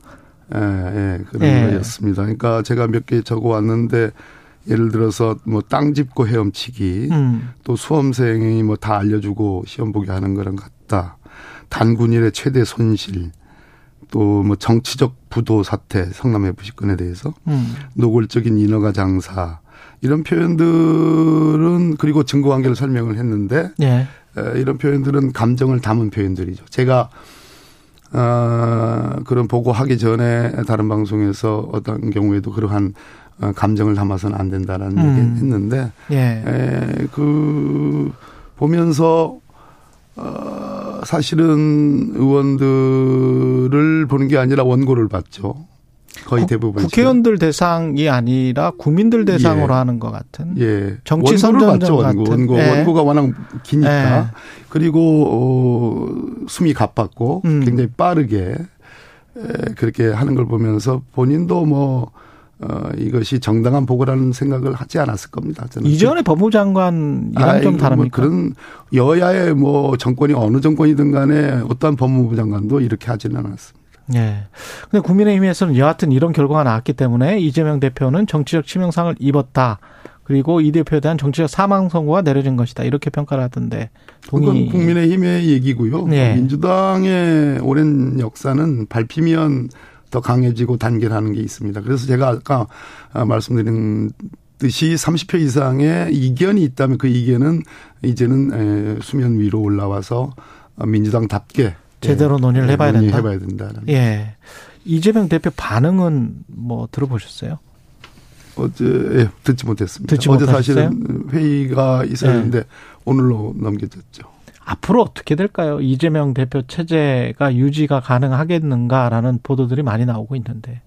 에, 예, 그런 예. 거였습니다. 그러니까 제가 몇 개 적어 왔는데 예를 들어서 뭐 땅 짚고 헤엄치기 음. 또 수험생이 뭐 다 알려주고 시험 보게 하는 거랑 같다. 단군일의 최대 손실 또 뭐 정치적 부도 사태 성남의 부식건에 대해서 음. 노골적인 인허가 장사 이런 표현들은 그리고 증거 관계를 설명을 했는데 예. 에, 이런 표현들은 감정을 담은 표현들이죠. 제가 어, 그런 보고하기 전에 다른 방송에서 어떤 경우에도 그러한 어, 감정을 담아서는 안 된다라는 음. 얘기 했는데 예. 에, 그 보면서 어, 사실은 의원들을 보는 게 아니라 원고를 봤죠. 거의 대부분 국회의원들 대상이 아니라 국민들 대상으로 예. 하는 것 같은. 예. 정치 선전전. 같은. 원고. 예. 원고가 워낙 기니까. 예. 그리고, 어, 숨이 가빴고 음. 굉장히 빠르게 에, 그렇게 하는 걸 보면서 본인도 뭐, 어, 이것이 정당한 보고라는 생각을 하지 않았을 겁니다. 저는. 이전에 법무부 장관이랑 아이고, 좀뭐 다릅니까? 그런 여야의 뭐 정권이 어느 정권이든 간에 어떠한 법무부 장관도 이렇게 하지는 않았습니다. 예. 근데 국민의힘에서는 여하튼 이런 결과가 나왔기 때문에 이재명 대표는 정치적 치명상을 입었다. 그리고 이 대표에 대한 정치적 사망 선고가 내려진 것이다. 이렇게 평가를 하던데 그건 동의. 국민의힘의 얘기고요. 네. 민주당의 오랜 역사는 밟히면 더 강해지고 단결하는 게 있습니다. 그래서 제가 아까 아, 말씀드린 듯이 30표 이상의 이견이 있다면 그 이견은 이제는 에, 수면 위로 올라와서 어, 민주당답게 제대로 예, 논의를 해봐야 된다. 논의해봐야 된다는. 예. 이재명 대표 반응은 뭐 들어보셨어요? 어제 예, 듣지 못했습니다. 듣지 어제 못하셨어요? 사실은 회의가 있었는데 오늘로 넘겨졌죠. 앞으로 어떻게 될까요? 이재명 대표 체제가 유지가 가능하겠는가라는 보도들이 많이 나오고 있는데.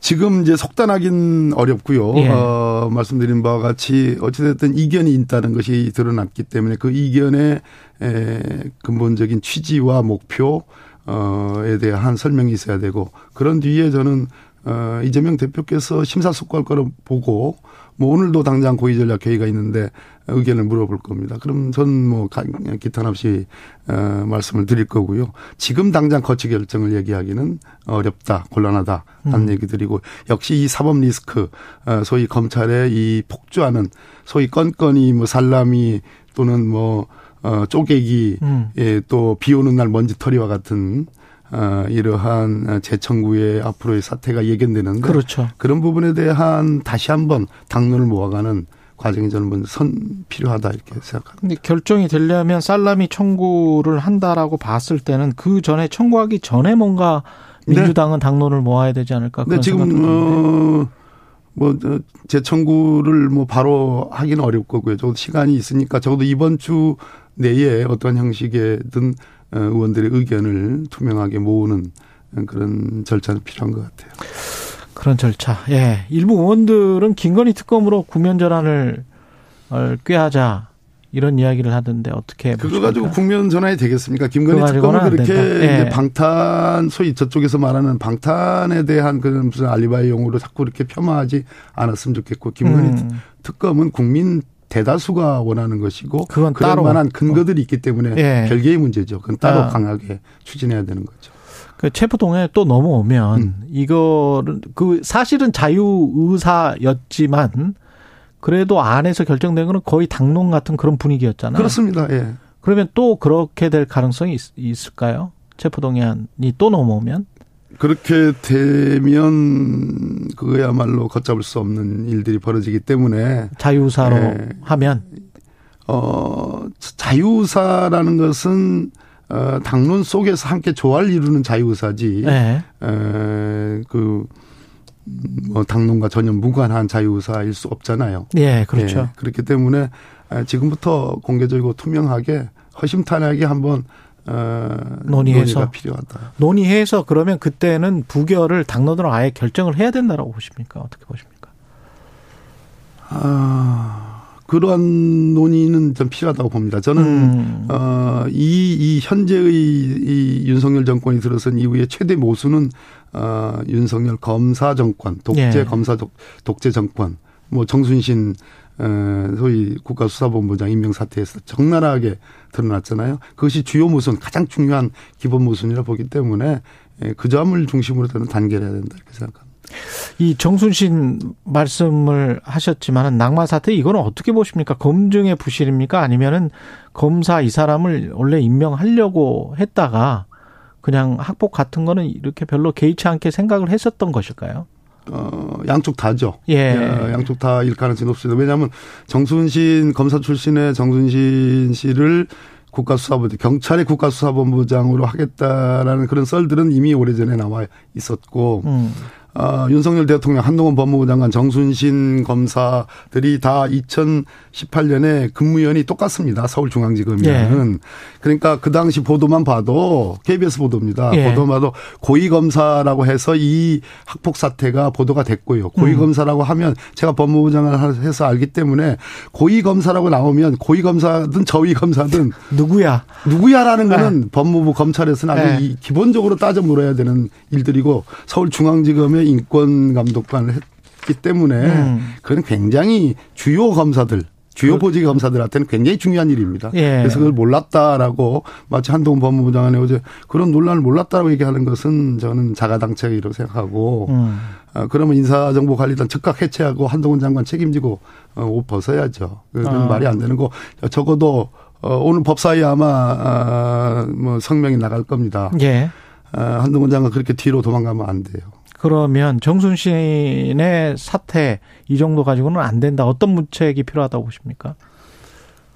지금 이제 속단하긴 어렵고요. 예. 어, 말씀드린 바와 같이 어찌됐든 이견이 있다는 것이 드러났기 때문에 그 이견의 에, 근본적인 취지와 목표 어에 대한 설명이 있어야 되고 그런 뒤에 저는 어 이재명 대표께서 심사숙고할 거로 보고 뭐 오늘도 당장 고위전략 회의가 있는데 의견을 물어볼 겁니다. 그럼 저는 뭐 가- 기탄 없이 어 말씀을 드릴 거고요. 지금 당장 거치 결정을 얘기하기는 어렵다, 곤란하다 하는 얘기 드리고 역시 이 사법 리스크 어 소위 검찰의 이 폭주하는 소위 건건이 뭐 살라미 또는 뭐 어, 쪼개기, 음. 예, 또 비 오는 날 먼지털이와 같은, 어, 이러한 재청구의 앞으로의 사태가 예견되는데. 그렇죠. 그런 부분에 대한 다시 한번 당론을 모아가는 과정이 저는 먼저 선 필요하다 이렇게 생각합니다. 근데 결정이 되려면 살라미 청구를 한다라고 봤을 때는 그 전에 청구하기 전에 뭔가 네. 민주당은 당론을 모아야 되지 않을까 그런 생각도 지금, 드는데. 어, 뭐, 저, 재청구를 뭐 바로 하기는 거고요. 적어도 시간이 있으니까 적어도 이번 주 내에 어떤 형식이든 어, 의원들의 의견을 투명하게 모으는 그런 절차는 필요한 것 같아요. 그런 절차. 예. 일부 의원들은 김건희 특검으로 구면 전환을 어, 꾀하자 이런 이야기를 하던데 어떻게 그거 보십니까? 가지고 국면 전환이 되겠습니까? 김건희 특검은 안 그렇게. 예. 방탄 소위 저쪽에서 말하는 방탄에 대한 그런 무슨 알리바이용으로 자꾸 이렇게 폄하하지 않았으면 좋겠고 김건희 음. 특검은 국민 대다수가 원하는 것이고 그건 그럴 따로. 만한 근거들이 있기 때문에 예. 별개의 문제죠. 그건 따로 아. 강하게 추진해야 되는 거죠. 그 체포동에 또 넘어오면 음. 이거를 그 사실은 자유의사였지만 그래도 안에서 결정된 거는 거의 당론 같은 그런 분위기였잖아요. 그렇습니다. 예. 그러면 또 그렇게 될 가능성이 있, 있을까요? 체포동의안이 또 넘어오면? 그렇게 되면 그거야말로 걷잡을 수 없는 일들이 벌어지기 때문에 자유사로 예. 하면 어, 자유의사라는 것은 어, 당론 속에서 함께 조화를 이루는 자유의사지. 네. 에, 그, 뭐, 당론과 전혀 무관한 자유의사일 수 없잖아요. 예, 그렇죠. 예, 그렇기 때문에 에, 지금부터 공개적이고 투명하게 허심탄회하게 한번 어, 논의해서. 필요하다. 논의해서 그러면 그때는 부결을 당론으로 아예 결정을 해야 된다라고 보십니까? 어떻게 보십니까? 아, 그러한 논의는 좀 필요하다고 봅니다. 저는 음. 어, 이, 이 현재의 이 윤석열 정권이 들어선 이후에 최대 모수는 어, 윤석열 검사 정권, 독재 예. 검사 독, 독재 정권, 뭐 정순신 어, 소위 국가수사본부장 임명 사태에서 적나라하게 드러났잖아요. 그것이 주요 모순, 가장 중요한 기본 모순이라 보기 때문에 예, 그 점을 중심으로 저는 단결해야 된다 이렇게 생각합니다. 이 정순신 말씀을 하셨지만은 낙마 사태 이거는 어떻게 보십니까? 검증의 부실입니까? 아니면은 검사 이 사람을 원래 임명하려고 했다가 그냥 학폭 같은 거는 이렇게 별로 개의치 않게 생각을 했었던 것일까요? 어, 양쪽 다죠. 예. 어, 양쪽 다 일 가능성이 높습니다. 왜냐하면 정순신 검사 출신의 정순신 씨를 국가수사본부 경찰의 국가수사본부장으로 하겠다라는 그런 썰들은 이미 오래전에 나와 있었고 음. 어, 윤석열 대통령, 한동훈 법무부 장관, 정순신 검사들이 다 2018년에 근무연이 똑같습니다. 서울중앙지검이라는. 그러니까 그 당시 보도만 봐도 KBS 보도입니다. 예. 보도만 봐도 고위검사라고 해서 이 학폭 사태가 보도가 됐고요. 고위검사라고 하면 제가 법무부 장관을 해서 알기 때문에 고위검사라고 나오면 고위검사든 저위검사든 누구야? 누구야라는 거는 법무부 검찰에서는 아주 네. 이 기본적으로 따져 물어야 되는 일들이고 서울중앙지검의 인권 감독관을 했기 때문에 음. 그건 굉장히 주요 검사들 주요 보직 검사들한테는 굉장히 중요한 일입니다. 예. 그래서 그걸 몰랐다라고 마치 한동훈 법무부 장관이 어제 그런 논란을 몰랐다라고 얘기하는 것은 저는 자가당착이라고 생각하고 음. 어, 그러면 인사정보관리단 즉각 해체하고 한동훈 장관 책임지고 어, 옷 벗어야죠. 그건 아. 말이 안 되는 거 적어도 어, 오늘 법사위 아마 아, 뭐 성명이 나갈 겁니다. 예. 아, 한동훈 장관 그렇게 뒤로 도망가면 안 돼요. 그러면 정순신의 사태 이 정도 가지고는 안 된다. 어떤 문책이 필요하다고 보십니까?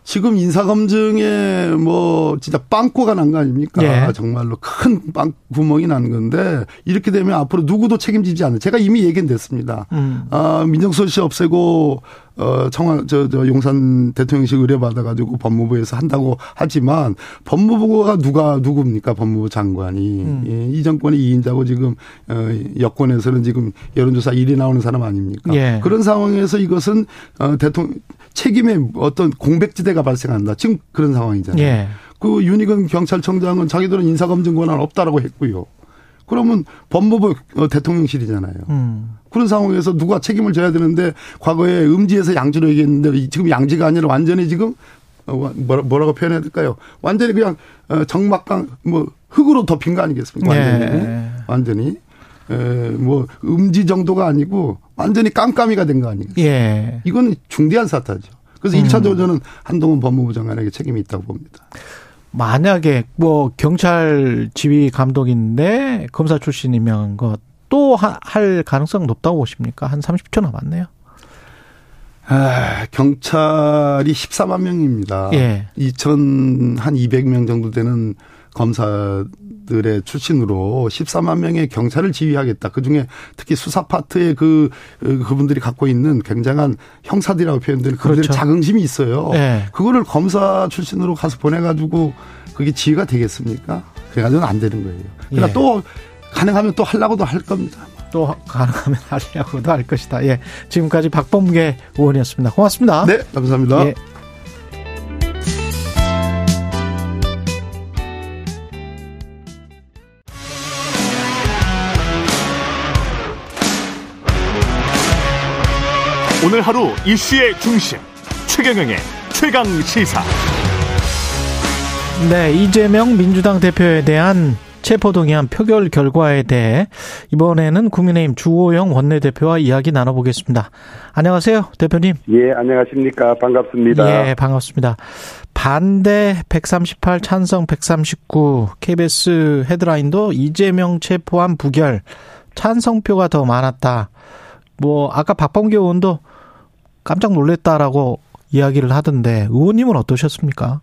지금 인사검증에 뭐 진짜 빵꾸가 난 거 아닙니까? 예. 정말로 큰 빵 구멍이 난 건데 이렇게 되면 앞으로 누구도 책임지지 않는. 제가 이미 얘기했습니다. 음. 아, 민정수석실 없애고 어 청와 저, 저 용산 대통령실 의뢰 받아가지고 법무부에서 한다고 하지만 법무부가 누가 누굽니까 법무부 장관이 음. 예, 이 정권의 2인자고 지금 어 여권에서는 지금 여론조사 1위 나오는 사람 아닙니까? 예. 그런 상황에서 이것은 어 대통령 책임의 어떤 공백지대가 발생한다. 지금 그런 상황이잖아요. 예. 그 윤희근 경찰청장은 자기들은 인사검증 권한 없다라고 했고요. 그러면 법무부 어, 대통령실이잖아요. 음. 그런 상황에서 누가 책임을 져야 되는데 과거에 음지에서 양지로 얘기했는데 지금 양지가 아니라 완전히 지금 어, 뭐라- 뭐라 고 표현해야 될까요? 완전히 그냥 어, 정막강 뭐 흙으로 덮인 거 아니겠습니까? 완전히 예. 완전히 에, 뭐 음지 정도가 아니고 완전히 깜깜이가 된 거 아니겠습니까? 예. 이건 중대한 사태죠. 그래서 음. 1차적으로 저는 한동훈 법무부 장관에게 책임이 있다고 봅니다. 만약에 뭐 경찰 지휘 감독인데 검사 출신 임명한 것 또 할 가능성 높다고 보십니까? 한 30초 남았네요. 아, 경찰이 14만 명입니다. 예. 2천 한 200명 정도 되는 검사들의 출신으로 14만 명의 경찰을 지휘하겠다. 그 중에 특히 수사 파트의 그 그분들이 갖고 있는 굉장한 형사들이라고 표현되는 그들의 그렇죠. 자긍심이 있어요. 예. 그거를 검사 출신으로 가서 보내가지고 그게 지휘가 되겠습니까? 그래가지고는 안 되는 거예요. 그러니까 예. 또 가능하면 또 하려고도 할 겁니다. 또 가능하면 하려고도 할 것이다. 예. 지금까지 박범계 의원이었습니다. 고맙습니다. 네, 감사합니다. 예. 오늘 하루 이슈의 중심 최경영의 최강 시사. 네, 이재명 민주당 대표에 대한 체포동의안 표결 결과에 대해 이번에는 국민의힘 주호영 원내대표와 이야기 나눠보겠습니다. 안녕하세요, 대표님. 예, 안녕하십니까. 반갑습니다. 예, 반갑습니다. 반대 138, 찬성 139, KBS 헤드라인도 이재명 체포안 부결, 찬성표가 더 많았다. 뭐, 아까 박범계 의원도 깜짝 놀랐다라고 이야기를 하던데, 의원님은 어떠셨습니까?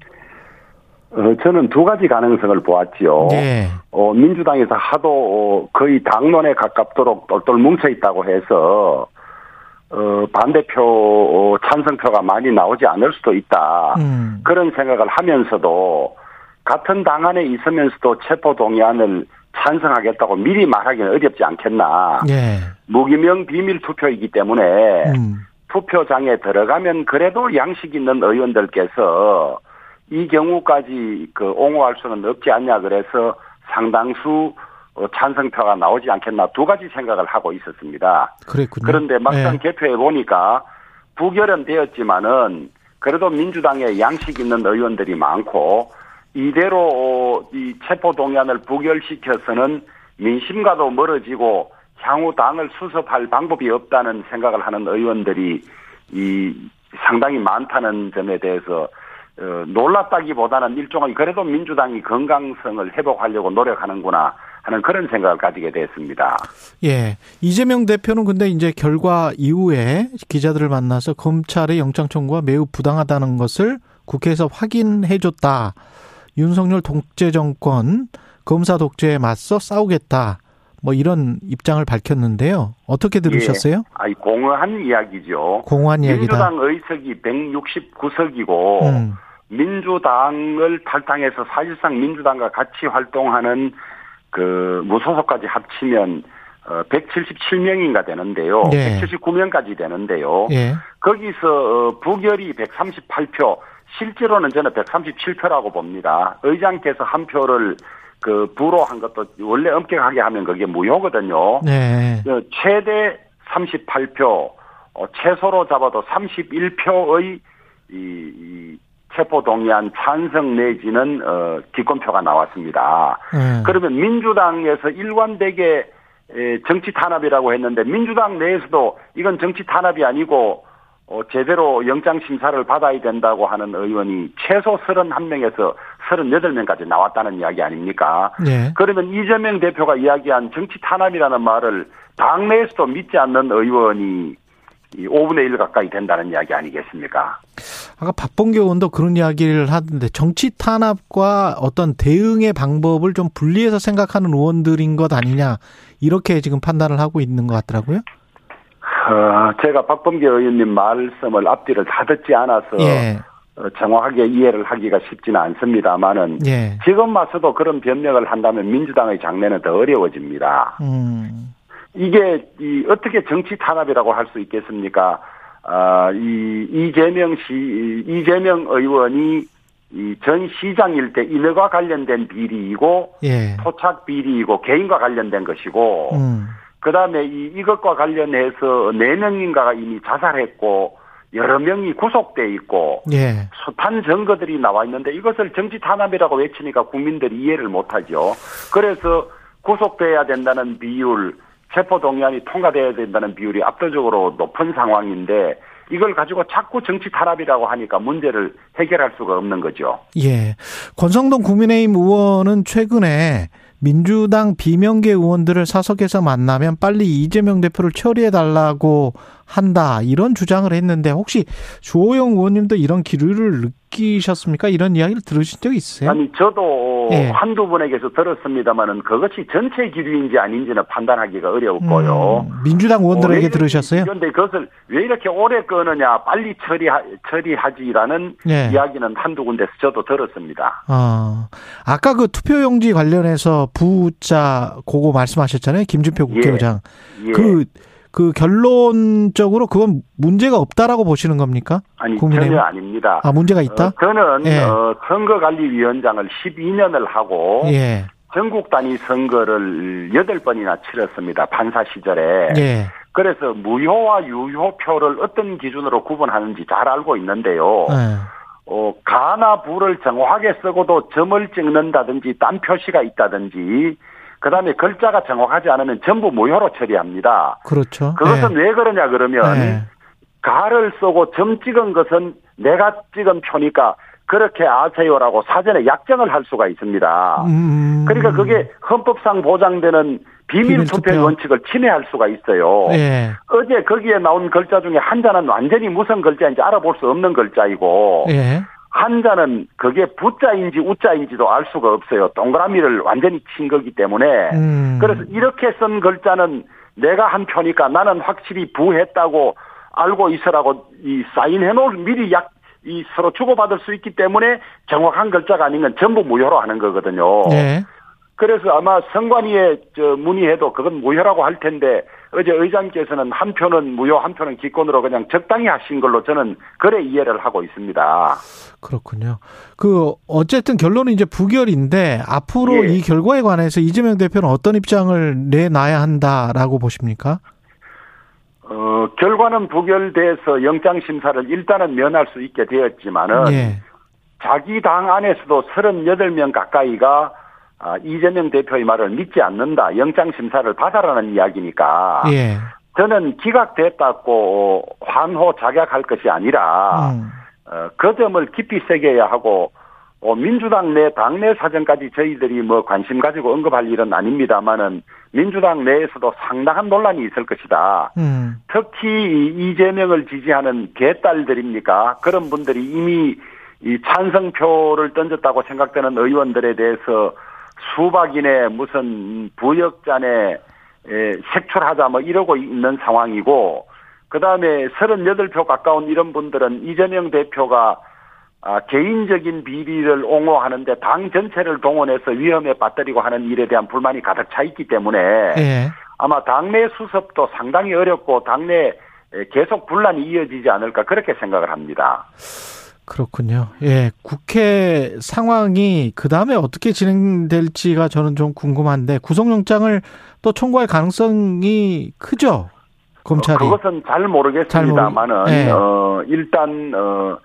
어, 저는 두 가지 가능성을 보았지요. 예. 어, 민주당에서 하도 어, 거의 당론에 가깝도록 똘똘 뭉쳐 있다고 해서 어, 반대표 어, 찬성표가 많이 나오지 않을 수도 있다. 음. 그런 생각을 하면서도 같은 당 안에 있으면서도 체포 동의안을 찬성하겠다고 미리 말하기는 어렵지 않겠나. 예. 무기명 비밀 투표이기 때문에 음. 투표장에 들어가면 그래도 양식 있는 의원들께서 이 경우까지 그 옹호할 수는 없지 않냐 그래서 상당수 어, 찬성표가 나오지 않겠나 두 가지 생각을 하고 있었습니다. 그랬군요. 그런데 막상 예. 개표해 보니까 부결은 되었지만은 그래도 민주당에 양식 있는 의원들이 많고 이대로 어, 이 체포 동의안을 부결시켜서는 민심과도 멀어지고 향후 당을 수습할 방법이 없다는 생각을 하는 의원들이 이 상당히 많다는 점에 대해서 어, 놀랐다기보다는 일종의 그래도 민주당이 건강성을 회복하려고 노력하는구나 하는 그런 생각을 가지게 됐습니다. 예. 이재명 대표는 근데 이제 결과 이후에 기자들을 만나서 검찰의 영장 청구가 매우 부당하다는 것을 국회에서 확인해 줬다. 윤석열 독재 정권 검사 독재에 맞서 싸우겠다. 뭐 이런 입장을 밝혔는데요. 어떻게 들으셨어요? 예. 아이 공허한 이야기죠. 공허한 이야기다. 민주당 의석이 169석이고 음. 민주당을 탈당해서 사실상 민주당과 같이 활동하는 그 무소속까지 합치면 어 177명인가 되는데요. 네. 179명까지 되는데요. 예. 거기서 어, 부결이 138표, 실제로는 저는 137표라고 봅니다. 의장께서 한 표를 그 부로한 것도 원래 엄격하게 하면 그게 무효거든요. 네. 어, 최대 38표, 어, 최소로 잡아도 31표의 이, 이 체포 동의안 찬성 내지는 어, 기권표가 나왔습니다. 예. 그러면 민주당에서 일관되게 에, 정치 탄압이라고 했는데 민주당 내에서도 이건 정치 탄압이 아니고 어, 제대로 영장 심사를 받아야 된다고 하는 의원이 최소 31명에서 38명까지 나왔다는 이야기 아닙니까? 예. 그러면 이재명 대표가 이야기한 정치 탄압이라는 말을 당내에서도 믿지 않는 의원이 이 5분의 1 가까이 된다는 이야기 아니겠습니까? 아까 박봉계 의원도 그런 이야기를 하던데 정치 탄압과 어떤 대응의 방법을 좀 분리해서 생각하는 의원들인 것 아니냐 이렇게 지금 판단을 하고 있는 것 같더라고요. 어, 제가 박범계 의원님 말씀을 앞뒤를 다 듣지 않아서 예. 어, 정확하게 이해를 하기가 쉽지는 않습니다만은 예. 지금 와서도 그런 변명을 한다면 민주당의 장래는 더 어려워집니다. 음. 이게 이 어떻게 정치 탄압이라고 할 수 있겠습니까? 아, 이 이재명 씨 이재명 의원이 이 전 시장일 때 인허가 관련된 비리이고 예. 토착 비리이고 개인과 관련된 것이고 음. 그 다음에 이 이것과 관련해서 네 명인가가 이미 자살했고 여러 명이 구속돼 있고 예. 숱한 증거들이 나와 있는데 이것을 정치 탄압이라고 외치니까 국민들이 이해를 못하죠. 그래서 구속돼야 된다는 비율, 체포 동의안이 통과돼야 된다는 비율이 압도적으로 높은 상황인데 이걸 가지고 자꾸 정치 탄압이라고 하니까 문제를 해결할 수가 없는 거죠. 예. 권성동 국민의힘 의원은 최근에 민주당 비명계 의원들을 사석에서 만나면 빨리 이재명 대표를 처리해 달라고 한다 이런 주장을 했는데 혹시 주호영 의원님도 이런 기류를 느끼셨습니까? 이런 이야기를 들으신 적 있으세요? 아니 저도 예. 한두 분에게서 들었습니다마는 그것이 전체 기류인지 아닌지는 판단하기가 어려웠고요. 음, 민주당 의원들에게 왜 이렇게- 들으셨어요? 그런데 그것을 왜 이렇게 오래 끄느냐, 빨리 처리하, 처리하지라는 예. 이야기는 한두 군데서 저도 들었습니다. 어, 아까 그 투표용지 관련해서 부자 고거 말씀하셨잖아요. 김준표 국회의장. 예. 그, 그 결론적으로 그건 문제가 없다라고 보시는 겁니까? 아니, 국민의힘? 전혀 아닙니다. 아, 문제가 있다? 어, 저는 예. 어, 선거관리위원장을 12년을 하고 예. 전국 단위 선거를 8번이나 치렀습니다. 판사 시절에. 예. 그래서 무효와 유효표를 어떤 기준으로 구분하는지 잘 알고 있는데요. 예. 어, 가나 부를 정확하게 쓰고도 점을 찍는다든지 딴 표시가 있다든지 그다음에 글자가 정확하지 않으면 전부 무효로 처리합니다. 그렇죠. 그것은 예. 왜 그러냐 그러면 예. 가를 쓰고 점 찍은 것은 내가 찍은 표니까 그렇게 아세요라고 사전에 약정을 할 수가 있습니다. 음. 그러니까 그게 헌법상 보장되는 비밀 투표 투표. 원칙을 침해할 수가 있어요. 예. 어제 거기에 나온 글자 중에 한 자는 완전히 무슨 글자인지 알아볼 수 없는 글자이고 예. 한 자는 그게 부자인지 우자인지도 알 수가 없어요. 동그라미를 완전히 친 거기 때문에 음. 그래서 이렇게 쓴 글자는 내가 한 표니까 나는 확실히 부했다고 알고 있으라고 이 사인해 놓을 미리 약 이 서로 주고받을 수 있기 때문에 정확한 결자가 아닌 건 전부 무효로 하는 거거든요. 네. 그래서 아마 선관위에 저 문의해도 그건 무효라고 할 텐데 어제 의장께서는 한 표는 무효, 한 표는 기권으로 그냥 적당히 하신 걸로 저는 그래 이해를 하고 있습니다. 그렇군요. 그 어쨌든 결론은 이제 부결인데 앞으로 예. 이 결과에 관해서 이재명 대표는 어떤 입장을 내놔야 한다라고 보십니까? 어, 결과는 부결돼서 영장 심사를 일단은 면할 수 있게 되었지만은 예. 자기 당 안에서도 38명 가까이가 아, 이재명 대표의 말을 믿지 않는다. 영장 심사를 받아라는 이야기니까 예. 저는 기각됐다고 환호 작약할 것이 아니라 음. 어, 그 점을 깊이 새겨야 하고 어, 민주당 내 당내 사정까지 저희들이 뭐 관심 가지고 언급할 일은 아닙니다만은 민주당 내에서도 상당한 논란이 있을 것이다. 음. 특히 이 이재명을 지지하는 개딸들입니까? 그런 분들이 이미 이 찬성표를 던졌다고 생각되는 의원들에 대해서 수박이네 무슨 부역자네 에, 색출하자 뭐 이러고 있는 상황이고 그다음에 38표 가까운 이런 분들은 이재명 대표가 아, 개인적인 비리를 옹호하는데 당 전체를 동원해서 위험에 빠뜨리고 하는 일에 대한 불만이 가득 차 있기 때문에 예. 아마 당내 수습도 상당히 어렵고 당내 계속 분란이 이어지지 않을까 그렇게 생각을 합니다. 그렇군요. 예. 국회 상황이 그 다음에 어떻게 진행될지가 저는 좀 궁금한데 구속영장을 또 청구할 가능성이 크죠. 검찰이. 그것은 잘 모르겠습니다만은 잘 모르- 예. 어 일단 어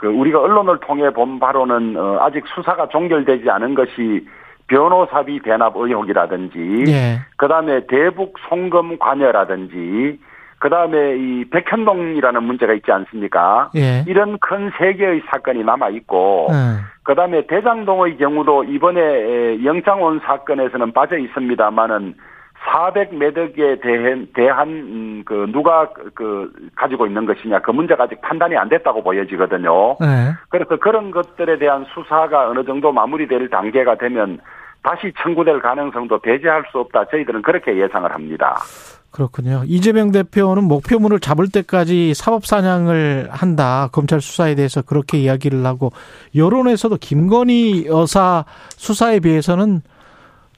그 우리가 언론을 통해 본 바로는 어 아직 수사가 종결되지 않은 것이 변호사비 대납 의혹이라든지 예. 그다음에 대북 송금 관여라든지 그다음에 이 백현동이라는 문제가 있지 않습니까? 예. 이런 큰 세 개의 사건이 남아 있고 예. 그다음에 대장동의 경우도 이번에 영장 온 사건에서는 빠져 있습니다만은 400매덕에 대한, 대한 음, 그 누가 그 가지고 있는 것이냐 그 문제가 아직 판단이 안 됐다고 보여지거든요. 예. 그래서 그런 것들에 대한 수사가 어느 정도 마무리될 단계가 되면 다시 청구될 가능성도 배제할 수 없다. 저희들은 그렇게 예상을 합니다. 그렇군요. 이재명 대표는 목표물을 잡을 때까지 사법 사냥을 한다. 검찰 수사에 대해서 그렇게 이야기를 하고 여론에서도 김건희 여사 수사에 비해서는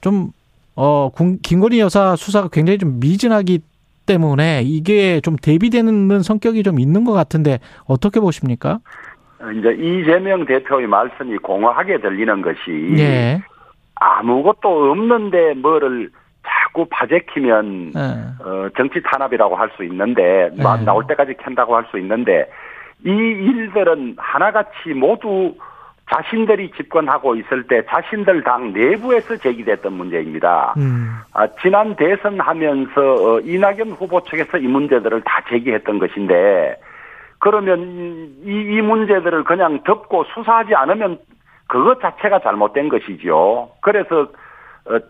좀 어, 군- 김건희 여사 수사가 굉장히 좀 미진하기 때문에 이게 좀 대비되는 성격이 좀 있는 것 같은데 어떻게 보십니까? 이제 이재명 대표의 말씀이 공허하게 들리는 것이 예. 아무것도 없는데 뭐를 자꾸 파재키면 예. 어, 정치 탄압이라고 할 수 있는데 마- 네. 나올 때까지 캔다고 할 수 있는데 이 일들은 하나같이 모두 자신들이 집권하고 있을 때 자신들 당 내부에서 제기됐던 문제입니다. 음. 아, 지난 대선 하면서 어, 이낙연 후보 측에서 이 문제들을 다 제기했던 것인데 그러면 이, 이 문제들을 그냥 덮고 수사하지 않으면 그것 자체가 잘못된 것이지요. 그래서 어, 이,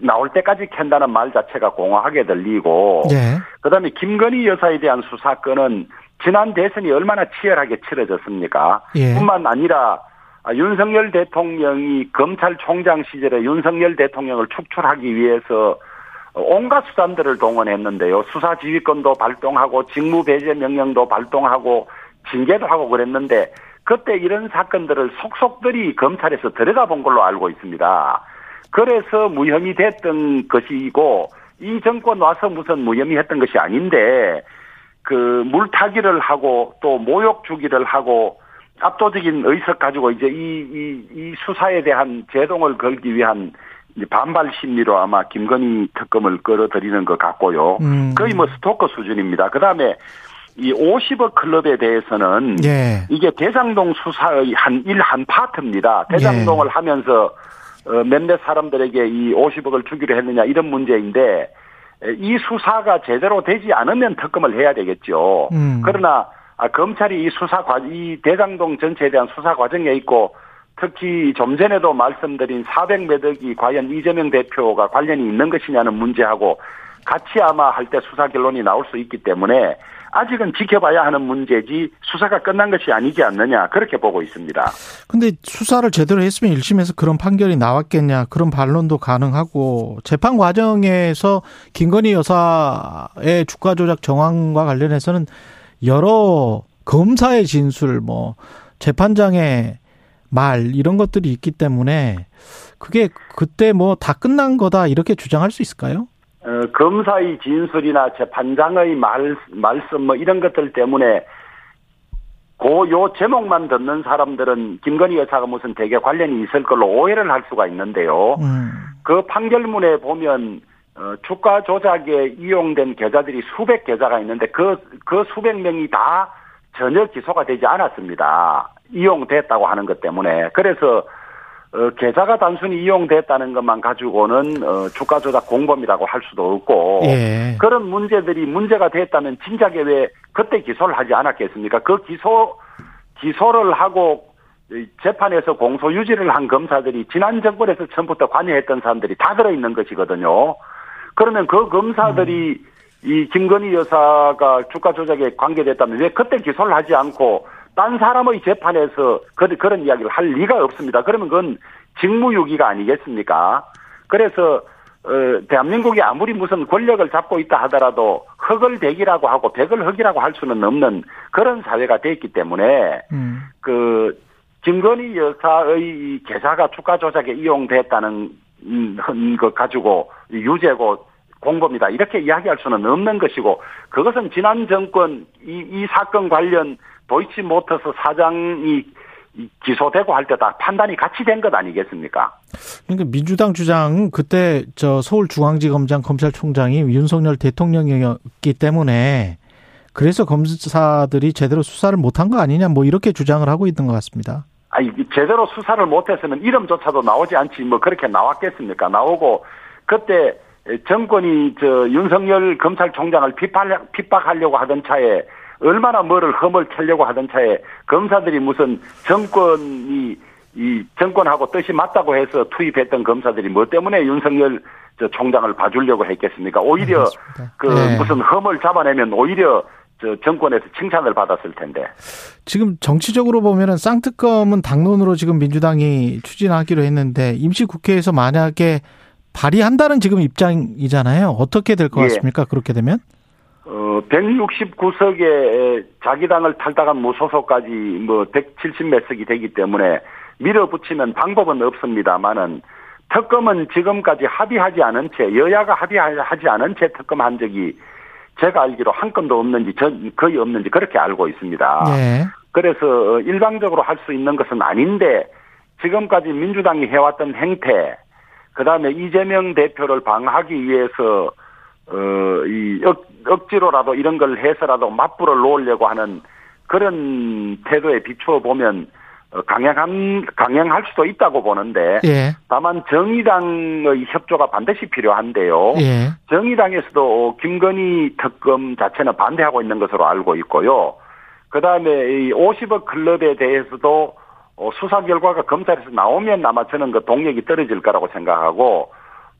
나올 때까지 캔다는 말 자체가 공허하게 들리고 예. 그다음에 김건희 여사에 대한 수사건은 지난 대선이 얼마나 치열하게 치러졌습니까? 예. 뿐만 아니라 아, 윤석열 대통령이 검찰총장 시절에 윤석열 대통령을 축출하기 위해서 온갖 수단들을 동원했는데요. 수사 지휘권도 발동하고 직무 배제 명령도 발동하고 징계도 하고 그랬는데 그때 이런 사건들을 속속들이 검찰에서 들여다본 걸로 알고 있습니다. 그래서 무혐의 됐던 것이고 이 정권 와서 무슨 무혐의 했던 것이 아닌데 그 물타기를 하고 또 모욕 주기를 하고 압도적인 의석 가지고 이제 이, 이, 이 수사에 대한 제동을 걸기 위한 반발 심리로 아마 김건희 특검을 끌어들이는 것 같고요. 음. 거의 뭐 스토커 수준입니다. 그 다음에 이 50억 클럽에 대해서는 예. 이게 대장동 수사의 한 일 한 파트입니다. 대장동을 하면서 어, 몇몇 사람들에게 이 50억을 주기로 했느냐 이런 문제인데 에, 이 수사가 제대로 되지 않으면 특검을 해야 되겠죠. 음. 그러나 아, 검찰이 이 수사 과, 이 대장동 전체에 대한 수사 과정에 있고 특히 좀 전에도 말씀드린 400매덕이 과연 이재명 대표가 관련이 있는 것이냐는 문제하고 같이 아마 할 때 수사 결론이 나올 수 있기 때문에 아직은 지켜봐야 하는 문제지 수사가 끝난 것이 아니지 않느냐 그렇게 보고 있습니다. 근데 수사를 제대로 했으면 1심에서 그런 판결이 나왔겠냐 그런 반론도 가능하고 재판 과정에서 김건희 여사의 주가 조작 정황과 관련해서는 여러 검사의 진술, 뭐 재판장의 말 이런 것들이 있기 때문에 그게 그때 뭐 다 끝난 거다 이렇게 주장할 수 있을까요? 어, 검사의 진술이나 재판장의 말, 말씀 뭐 이런 것들 때문에 고요 제목만 듣는 사람들은 김건희 여사가 무슨 대개 관련이 있을 걸로 오해를 할 수가 있는데요. 음. 그 판결문에 보면 어, 주가 조작에 이용된 계좌들이 수백 계좌가 있는데 그, 그 수백 명이 다 전혀 기소가 되지 않았습니다. 이용됐다고 하는 것 때문에. 그래서 어, 계좌가 단순히 이용됐다는 것만 가지고는 어, 주가 조작 공범이라고 할 수도 없고 예. 그런 문제들이 문제가 됐다면 진작에 왜 그때 기소를 하지 않았겠습니까? 그 기소 기소를 하고 이 재판에서 공소 유지를 한 검사들이 지난 정권에서 처음부터 관여했던 사람들이 다 들어 있는 것이거든요. 그러면 그 검사들이 이 김건희 여사가 주가 조작에 관계됐다면 왜 그때 기소를 하지 않고 딴 사람의 재판에서 그, 그런 이야기를 할 리가 없습니다. 그러면 그건 직무유기가 아니겠습니까? 그래서 어, 대한민국이 아무리 무슨 권력을 잡고 있다 하더라도 흑을 백이라고 하고 백을 흑이라고 할 수는 없는 그런 사회가 됐기 때문에 음. 그 김건희 여사의 이 계좌가 주가 조작에 이용됐다는 음, 것 가지고 유죄고 공범이다 이렇게 이야기할 수는 없는 것이고 그것은 지난 정권 이, 이 사건 관련 도이치모터스 사장이 이 기소되고 할 때 다 판단이 같이 된 것 아니겠습니까? 그러니까 민주당 주장은 그때 저 서울중앙지검장 검찰총장이 윤석열 대통령이었기 때문에 그래서 검사들이 제대로 수사를 못한 거 아니냐 뭐 이렇게 주장을 하고 있는 것 같습니다. 아니 제대로 수사를 못했으면 이름조차도 나오지 않지 뭐 그렇게 나왔겠습니까? 나오고 그때 정권이 저 윤석열 검찰총장을 핍박, 핍박하려고 하던 차에 얼마나 뭐를 흠을 켜려고 하던 차에 검사들이 무슨 정권이 이 정권하고 뜻이 맞다고 해서 투입했던 검사들이 뭐 때문에 윤석열 저 총장을 봐주려고 했겠습니까? 오히려 알겠습니다. 그 네. 무슨 흠을 잡아내면 오히려 저 정권에서 칭찬을 받았을 텐데. 지금 정치적으로 보면은 쌍특검은 당론으로 지금 민주당이 추진하기로 했는데 임시국회에서 만약에 발의한다는 지금 입장이잖아요. 어떻게 될것 예. 같습니까? 그렇게 되면? 어, 169석에 자기 당을 탈당한 무소속까지 뭐 170몇 석이 되기 때문에 밀어붙이면 방법은 없습니다만은 특검은 지금까지 합의하지 않은 채 여야가 합의하지 않은 채 특검한 적이 제가 알기로 한 건도 없는지 전 거의 없는지 그렇게 알고 있습니다. 네. 그래서 일방적으로 할 수 있는 것은 아닌데 지금까지 민주당이 해왔던 행태, 그 다음에 이재명 대표를 방하기 위해서 어이 억지로라도 이런 걸 해서라도 맞불을 놓으려고 하는 그런 태도에 비추어 보면 어, 강행한 강행할 수도 있다고 보는데 예. 다만 정의당의 협조가 반드시 필요한데요. 예. 정의당에서도 김건희 특검 자체는 반대하고 있는 것으로 알고 있고요. 그 다음에 이 50억 클럽에 대해서도 어, 수사 결과가 검찰에서 나오면 아마 저는 그 동력이 떨어질 거라고 생각하고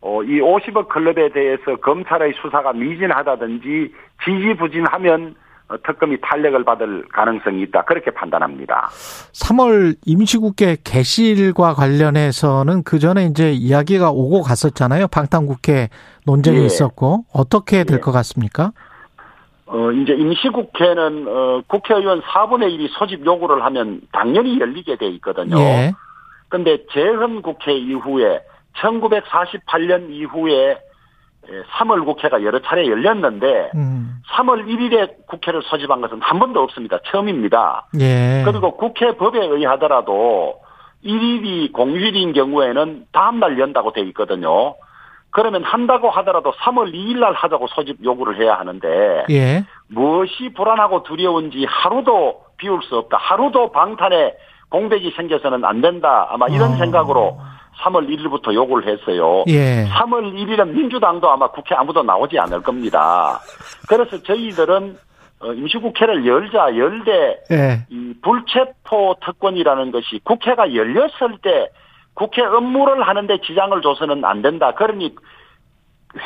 어, 이 50억 클럽에 대해서 검찰의 수사가 미진하다든지 지지부진하면 어, 특검이 탄력을 받을 가능성이 있다. 그렇게 판단합니다. 3월 임시국회 개실과 관련해서는 그 전에 이제 이야기가 오고 갔었잖아요. 방탄국회 논쟁이 예. 있었고 어떻게 될 예. 것 같습니까? 어, 이제 임시국회는, 어, 국회의원 4분의 1이 소집 요구를 하면 당연히 열리게 돼 있거든요. 예. 근데 재헌 국회 이후에 1948년 이후에 3월 국회가 여러 차례 열렸는데 음. 3월 1일에 국회를 소집한 것은 한 번도 없습니다. 처음입니다. 예. 그리고 국회 법에 의하더라도 1일이 공휴일인 경우에는 다음 날 연다고 돼 있거든요. 그러면 한다고 하더라도 3월 2일 날 하자고 소집 요구를 해야 하는데 예. 무엇이 불안하고 두려운지 하루도 비울 수 없다. 하루도 방탄에 공백이 생겨서는 안 된다. 아마 이런 어. 생각으로 3월 1일부터 요구를 했어요. 예. 3월 1일은 민주당도 아마 국회 아무도 나오지 않을 겁니다. 그래서 저희들은 어, 임시국회를 열자 열되 예. 이 불체포 특권이라는 것이 국회가 열렸을 때 국회 업무를 하는데 지장을 줘서는 안 된다. 그러니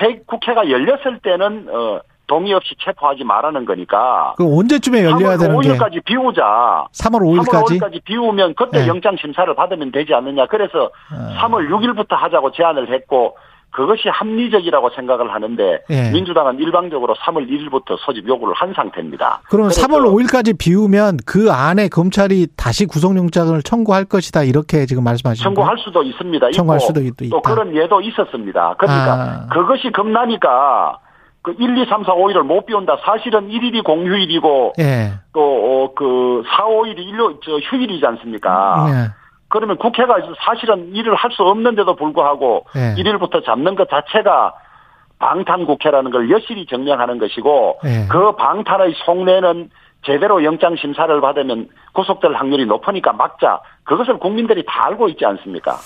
회, 국회가 열렸을 때는 어, 동의 없이 체포하지 말라는 거니까 그 언제쯤에 열려야 3월 되는 게 5일까지 비우자. 3월 3월 5일까지? 5일까지 비우면 그때 네. 영장 심사를 받으면 되지 않느냐. 그래서 어. 3월 6일부터 하자고 제안을 했고 그것이 합리적이라고 생각을 하는데 예. 민주당은 일방적으로 3월 1일부터 소집 요구를 한 상태입니다. 그래서 3월 5일까지 비우면 그 안에 검찰이 다시 구속영장을 청구할 것이다 이렇게 지금 말씀하시는 청구할 수도 있습니다. 청구할 있고 수도 있- 또 있다. 그런 예도 있었습니다. 그러니까 아. 그것이 겁나니까 그 1, 2, 3, 4, 5일을 못 비운다. 사실은 1일이 공휴일이고 예. 또그 4, 5일이 일요 저 휴일이지 않습니까? 예. 그러면 국회가 사실은 일을 할 수 없는데도 불구하고 예. 1일부터 잡는 것 자체가 방탄 국회라는 걸 여실히 증명하는 것이고 예. 그 방탄의 속내는 제대로 영장 심사를 받으면 구속될 확률이 높으니까 막자. 그것을 국민들이 다 알고 있지 않습니까?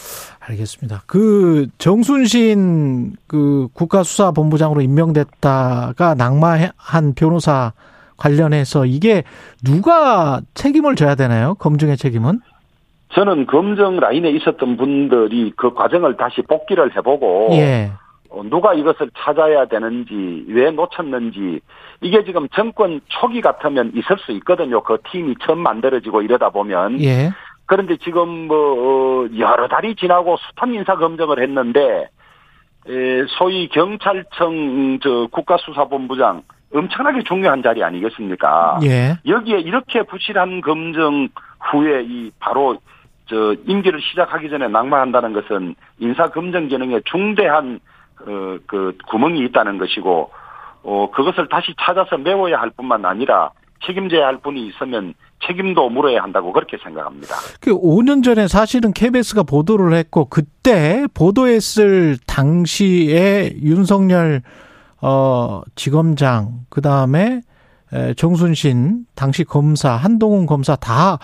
알겠습니다. 그 정순신 그 국가수사본부장으로 임명됐다가 낙마한 변호사 관련해서 이게 누가 책임을 져야 되나요? 검증의 책임은? 저는 검정 라인에 있었던 분들이 그 과정을 다시 복기를 해보고 예. 어, 누가 이것을 찾아야 되는지 왜 놓쳤는지 이게 지금 정권 초기 같으면 있을 수 있거든요. 그 팀이 처음 만들어지고 이러다 보면 예. 그런데 지금 뭐 어, 여러 달이 지나고 숱한 인사 검증을 했는데 에, 소위 경찰청 저 국가수사본부장 엄청나게 중요한 자리 아니겠습니까? 예. 여기에 이렇게 부실한 검증 후에 이 바로 저 임기를 시작하기 전에 낙마한다는 것은 인사 검증 기능에 중대한 어, 그 구멍이 있다는 것이고 어 그것을 다시 찾아서 메워야 할 뿐만 아니라 책임져야 할 분이 있으면 책임도 물어야 한다고 그렇게 생각합니다. 그 5년 전에 사실은 KBS가 보도를 했고 그때 보도했을 당시에 윤석열 어 지검장 그다음에 에, 정순신 당시 검사 한동훈 검사 다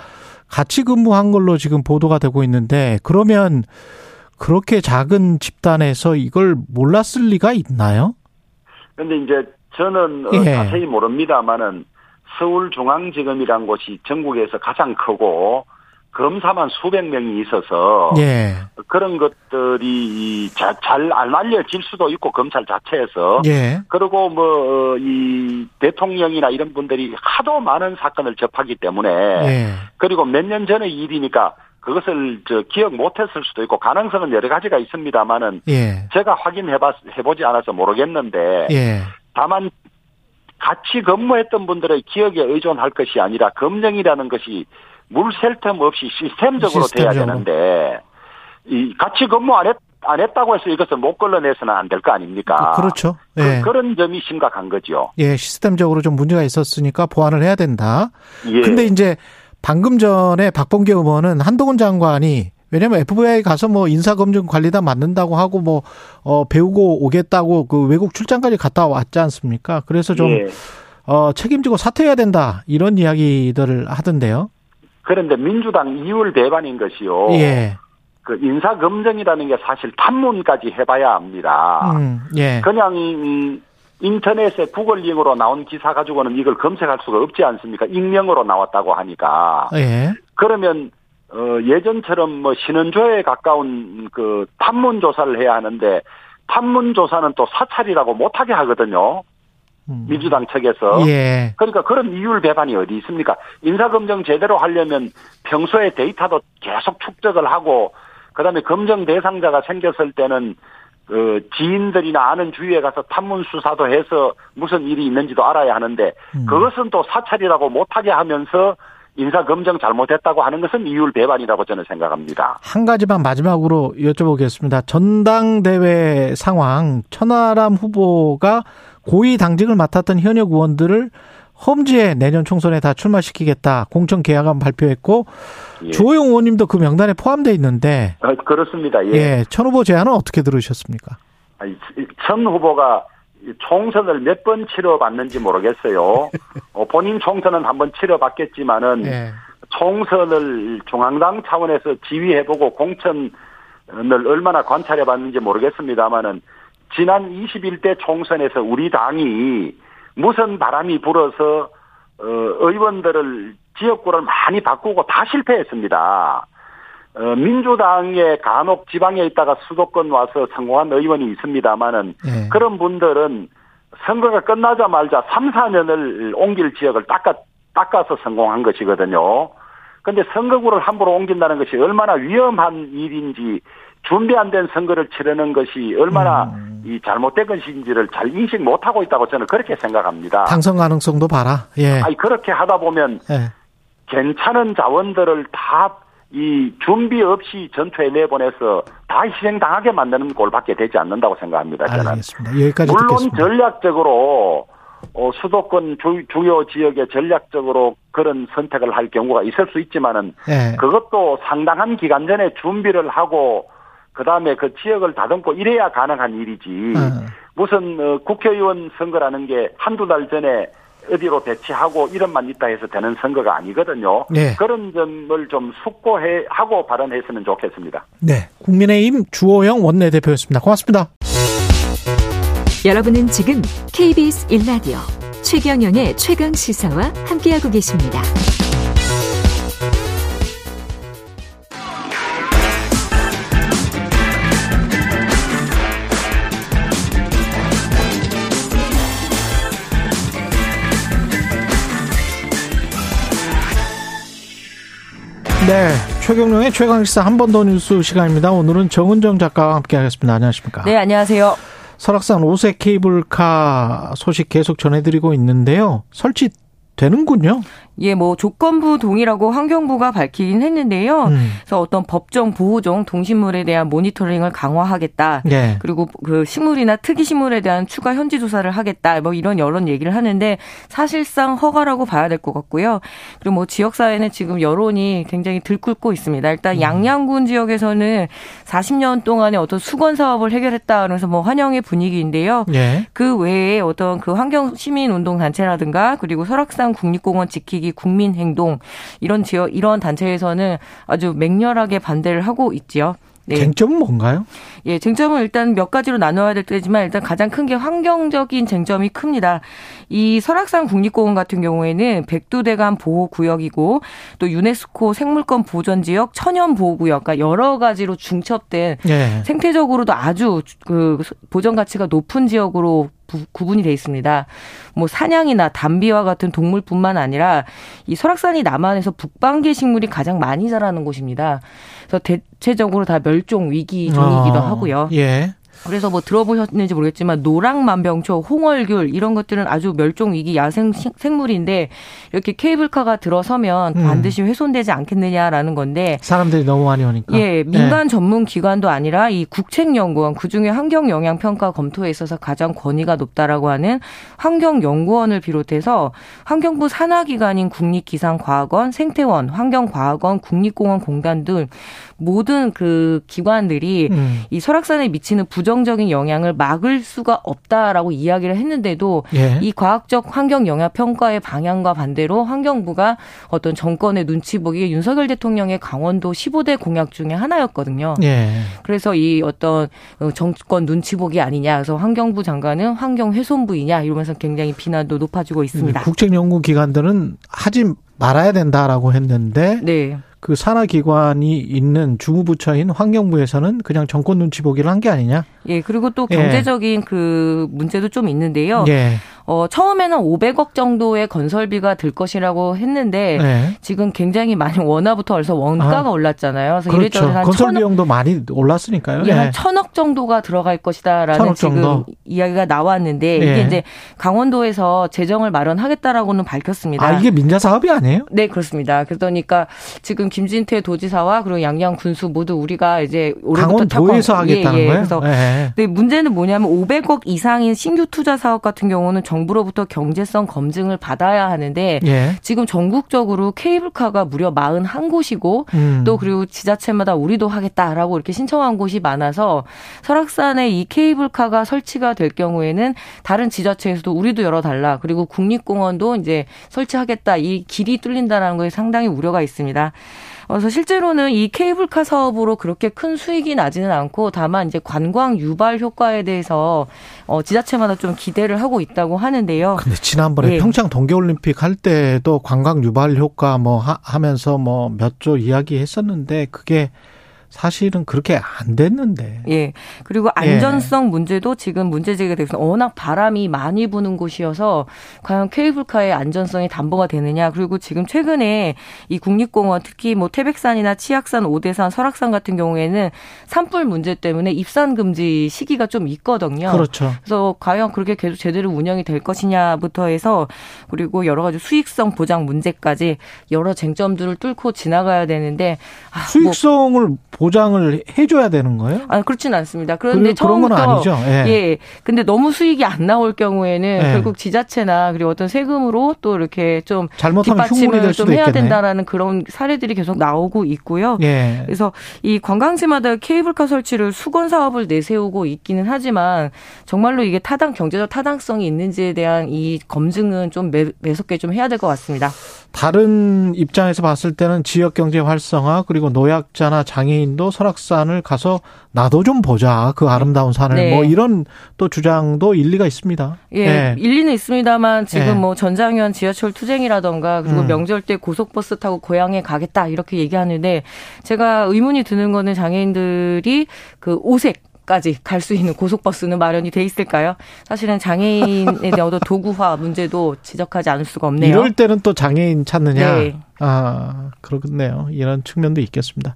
같이 근무한 걸로 지금 보도가 되고 있는데 그러면 그렇게 작은 집단에서 이걸 몰랐을 리가 있나요? 근데 이제 저는 어, 예. 자세히 모릅니다만은 서울중앙지검이란 곳이 전국에서 가장 크고 검사만 수백 명이 있어서 예. 그런 것들이 자- 잘 알려질 수도 있고 검찰 자체에서 예. 그리고 뭐 이 대통령이나 이런 분들이 하도 많은 사건을 접하기 때문에 예. 그리고 몇 년 전의 일이니까 그것을 저 기억 못했을 수도 있고 가능성은 여러 가지가 있습니다만은 예. 제가 확인해봤 해보지 않아서 모르겠는데 예. 다만 같이 근무했던 분들의 기억에 의존할 것이 아니라 검증이라는 것이 물샐 틈 없이 시스템적으로 돼야 시스템적으로. 되는데 이 같이 근무 안, 했, 안 했다고 해서 이것을 못 걸러내서는 안 될 거 아닙니까? 그, 렇죠 그, 예. 그 런 점이 심각한 거죠. 예, 시스템적으로 좀 문제가 있었으니까 보완을 해야 된다. 예. 근데 이제 방금 전에 박범계 의원은 한동훈 장관이 왜냐면 FBI 가서 뭐 인사검증 관리단 맡는다고 하고 뭐, 어, 배우고 오겠다고 그 외국 출장까지 갔다 왔지 않습니까? 그래서 좀, 예. 어, 책임지고 사퇴해야 된다. 이런 이야기들을 하던데요. 그런데 민주당 이율 배반인 것이요. 예. 그 인사 검증이라는 게 사실 탐문까지 해봐야 합니다. 음, 예. 그냥 음, 인터넷에 구글 링으로 나온 기사 가지고는 이걸 검색할 수가 없지 않습니까? 익명으로 나왔다고 하니까. 예. 그러면 어 예전처럼 뭐 신원조에 가까운 그 탐문 조사를 해야 하는데 탐문 조사는 또 사찰이라고 못하게 하거든요. 음. 민주당 측에서. 예. 그러니까 그런 이율 배반이 어디 있습니까? 인사검증 제대로 하려면 평소에 데이터도 계속 축적을 하고 그다음에 검증 대상자가 생겼을 때는 그 지인들이나 아는 주위에 가서 탐문 수사도 해서 무슨 일이 있는지도 알아야 하는데 음. 그것은 또 사찰이라고 못하게 하면서 인사 검증 잘못했다고 하는 것은 이율 배반이라고 저는 생각합니다. 한 가지만 마지막으로 여쭤보겠습니다. 전당대회 상황, 천하람 후보가 고위 당직을 맡았던 현역 의원들을 험지에 내년 총선에 다 출마시키겠다. 공천 계약안 발표했고 예. 주호영 의원님도 그 명단에 포함되어 있는데 어, 그렇습니다. 예. 예, 천 후보 제안은 어떻게 들으셨습니까? 아니, 천 후보가 총선을 몇 번 치러봤는지 모르겠어요. 어, 본인 총선은 한 번 치러봤겠지만은 예. 총선을 중앙당 차원에서 지휘해보고 공천을 얼마나 관찰해봤는지 모르겠습니다만은 지난 21대 총선에서 우리 당이 무슨 바람이 불어서 어, 의원들을 지역구를 많이 바꾸고 다 실패했습니다. 어, 민주당의 간혹 지방에 있다가 수도권 와서 성공한 의원이 있습니다만은 예. 그런 분들은 선거가 끝나자마자 3, 4년을 옮길 지역을 닦아, 닦아서 성공한 것이거든요. 근데 선거구를 함부로 옮긴다는 것이 얼마나 위험한 일인지 준비 안 된 선거를 치르는 것이 얼마나 음. 이 잘못된 것인지를 잘 인식 못하고 있다고 저는 그렇게 생각합니다. 당선 가능성도 봐라. 예. 아니 그렇게 하다 보면 예. 괜찮은 자원들을 다 이 준비 없이 전투에 내보내서 다 희생당하게 만드는 꼴밖에 되지 않는다고 생각합니다. 저는. 알겠습니다. 여기까지 물론 듣겠습니다. 전략적으로 어, 수도권 주, 주요 지역에 전략적으로 그런 선택을 할 경우가 있을 수 있지만은 예. 그것도 상당한 기간 전에 준비를 하고 그 다음에 그 지역을 다듬고 이래야 가능한 일이지. 어. 무슨 어, 국회의원 선거라는 게 한두 달 전에 어디로 배치하고 이런만 있다 해서 되는 선거가 아니거든요. 네. 그런 점을 좀 숙고해 하고 발언했으면 좋겠습니다. 네. 국민의힘 주호영 원내대표였습니다. 고맙습니다. 여러분은 지금 KBS 1라디오 최경영의 최강 시사와 함께하고 계십니다. 네. 최경룡의 최강시사 한 번 더 뉴스 시간입니다. 오늘은 정은정 작가와 함께 하겠습니다. 안녕하십니까. 네, 안녕하세요. 설악산 5세 케이블카 소식 계속 전해드리고 있는데요. 설치 되는군요. 예, 뭐 조건부 동의라고 환경부가 밝히긴 했는데요. 음. 그래서 어떤 법정 보호종 동식물에 대한 모니터링을 강화하겠다. 네. 그리고 그 식물이나 특이 식물에 대한 추가 현지 조사를 하겠다. 뭐 이런 여러 얘기를 하는데 사실상 허가라고 봐야 될 것 같고요. 그리고 뭐 지역 사회는 지금 여론이 굉장히 들끓고 있습니다. 일단 양양군 지역에서는 40년 동안의 어떤 수건 사업을 해결했다 그러면서 뭐 환영의 분위기인데요. 예. 그 외에 어떤 그 환경 시민 운동 단체라든가 그리고 설악산 국립공원 지키기 국민행동 이런 지역 이런 단체에서는 아주 맹렬하게 반대를 하고 있지요. 네. 쟁점은 뭔가요? 예, 쟁점은 일단 몇 가지로 나눠야 될 때지만 일단 가장 큰 게 환경적인 쟁점이 큽니다. 이 설악산 국립공원 같은 경우에는 백두대간 보호구역이고 또 유네스코 생물권 보전지역 천연보호구역, 그러니까 여러 가지로 중첩된 예. 생태적으로도 아주 그 보전 가치가 높은 지역으로 부- 구분이 돼 있습니다. 뭐 사냥이나 담비와 같은 동물뿐만 아니라 이 설악산이 남한에서 북방계 식물이 가장 많이 자라는 곳입니다. 그래서 대체적으로 다 멸종 위기 종이기도 아, 하고요. 예. 그래서 뭐 들어보셨는지 모르겠지만 노랑만병초, 홍얼귤 이런 것들은 아주 멸종 위기 야생 식- 생물인데 이렇게 케이블카가 들어서면 음. 반드시 훼손되지 않겠느냐라는 건데 사람들이 너무 많이 오니까. 예, 민간 전문 기관도 아니라 이 국책연구원 그중에 환경 영향 평가 검토에 있어서 가장 권위가 높다라고 하는 환경연구원을 비롯해서 환경부 산하 기관인 국립기상과학원, 생태원, 환경과학원, 국립공원공단 등 모든 그 기관들이 음. 이 설악산에 미치는 부정적인 영향을 막을 수가 없다라고 이야기를 했는데도 예. 이 과학적 환경 영향 평가의 방향과 반대로 환경부가 어떤 정권의 눈치 보기 윤석열 대통령의 강원도 15대 공약 중에 하나였거든요. 예. 그래서 이 어떤 어, 정권 눈치 보기 아니냐. 그래서 환경부 장관은 환경 훼손부이냐 이러면서 굉장히 비난도 높아지고 있습니다. 국책연구기관들은 하지 말아야 된다라고 했는데 네. 그 산하 기관이 있는 주무부처인 환경부에서는 그냥 정권 눈치 보기를 한 게 아니냐? 예, 그리고 또 예. 경제적인 그 문제도 좀 있는데요. 예. 어, 처음에는 500억 정도의 건설비가 들 것이라고 했는데 네. 지금 굉장히 많이 원화부터 벌써 원가가 아, 올랐잖아요. 그래서 그렇죠. 이래저래 한 건설 비용도 많이 올랐으니까요. 예, 한 예. 천억 정도가 들어갈 것이다라는 지금 정도. 이야기가 나왔는데 예. 이게 이제 강원도에서 재정을 마련하겠다라고는 밝혔습니다. 아, 이게 민자 사업이 아니에요? 네, 그렇습니다. 그러니까 지금 김진태 도지사와 그리고 양양 군수 모두 우리가 이제 올해부터 강원도에서 착공- 하겠다는 예, 예. 거예요? 그래서 예. 근데 문제는 뭐냐면 500억 이상인 신규 투자 사업 같은 경우는 정 부로부터 경제성 검증을 받아야 하는데 예. 지금 전국적으로 케이블카가 무려 41곳이고 음. 또 그리고 지자체마다 우리도 하겠다라고 이렇게 신청한 곳이 많아서 설악산에 이 케이블카가 설치가 될 경우에는 다른 지자체에서도 우리도 열어달라 그리고 국립공원도 이제 설치하겠다 이 길이 뚫린다라는 거에 상당히 우려가 있습니다. 그래서 실제로는 이 케이블카 사업으로 그렇게 큰 수익이 나지는 않고 다만 이제 관광 유발 효과에 대해서 어 지자체마다 좀 기대를 하고 있다고 하는데요. 근데 지난번에 예. 평창 동계올림픽 할 때도 관광 유발 효과 뭐 하, 면서 뭐 몇 조 이야기 했었는데 그게 사실은 그렇게 안 됐는데. 예. 그리고 안전성 예. 문제도 지금 문제 제기가 되고 워낙 바람이 많이 부는 곳이어서 과연 케이블카의 안전성이 담보가 되느냐. 그리고 지금 최근에 이 국립공원 특히 뭐 태백산이나 치악산, 오대산, 설악산 같은 경우에는 산불 문제 때문에 입산 금지 시기가 좀 있거든요. 그렇죠. 그래서 과연 그렇게 계속 제대로 운영이 될 것이냐부터 해서 그리고 여러 가지 수익성 보장 문제까지 여러 쟁점들을 뚫고 지나가야 되는데 아, 수익성을 뭐 보장을 해줘야 되는 거예요? 아 그렇지는 않습니다. 그런데 처음부터 그런 건 아니죠. 예. 예. 근데 너무 수익이 안 나올 경우에는 예. 결국 지자체나 그리고 어떤 세금으로 또 이렇게 좀 잘못하면 뒷받침을 좀 해야 있겠네. 된다라는 그런 사례들이 계속 나오고 있고요. 예. 그래서 이 관광지마다 케이블카 설치를 수건 사업을 내세우고 있기는 하지만 정말로 이게 타당 경제적 타당성이 있는지에 대한 이 검증은 좀 매, 매섭게 좀 해야 될 것 같습니다. 다른 입장에서 봤을 때는 지역 경제 활성화 그리고 노약자나 장애인 도 설악산을 가서 나도 좀 보자 그 아름다운 산을 네. 뭐 이런 또 주장도 일리가 있습니다. 예, 네. 일리는 있습니다만 지금 네. 뭐 전장현 지하철 투쟁이라던가 그리고 음. 명절 때 고속버스 타고 고향에 가겠다 이렇게 얘기하는데 제가 의문이 드는 거는 장애인들이 그 오색 까지 갈 수 있는 고속버스는 마련이 돼 있을까요? 사실은 장애인에 대한 어떤 도구화 문제도 지적하지 않을 수가 없네요. 이럴 때는 또 장애인 찾느냐? 네. 아, 그렇겠네요. 이런 측면도 있겠습니다.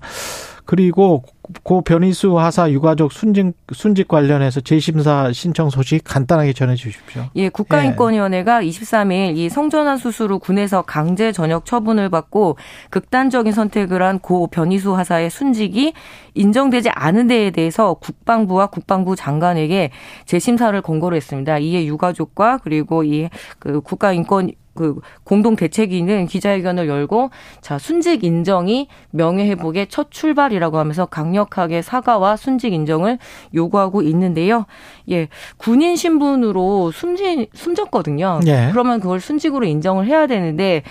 그리고 고 변희수 하사 유가족 순직 순직 관련해서 재심사 신청 소식 간단하게 전해 주십시오. 예, 국가인권위원회가 23일 이 성전환 수술 후 군에서 강제 전역 처분을 받고 극단적인 선택을 한 고 변희수 하사의 순직이 인정되지 않은 데에 대해서 국방부와 국방부 장관에게 재심사를 권고를 했습니다. 이에 유가족과 그리고 이 그 국가인권 그 공동 대책위는 기자회견을 열고 자 순직 인정이 명예 회복의 첫 출발이라고 하면서 강력하게 사과와 순직 인정을 요구하고 있는데요. 예, 군인 신분으로 숨진 숨졌거든요. 예. 그러면 그걸 순직으로 인정을 해야 되는데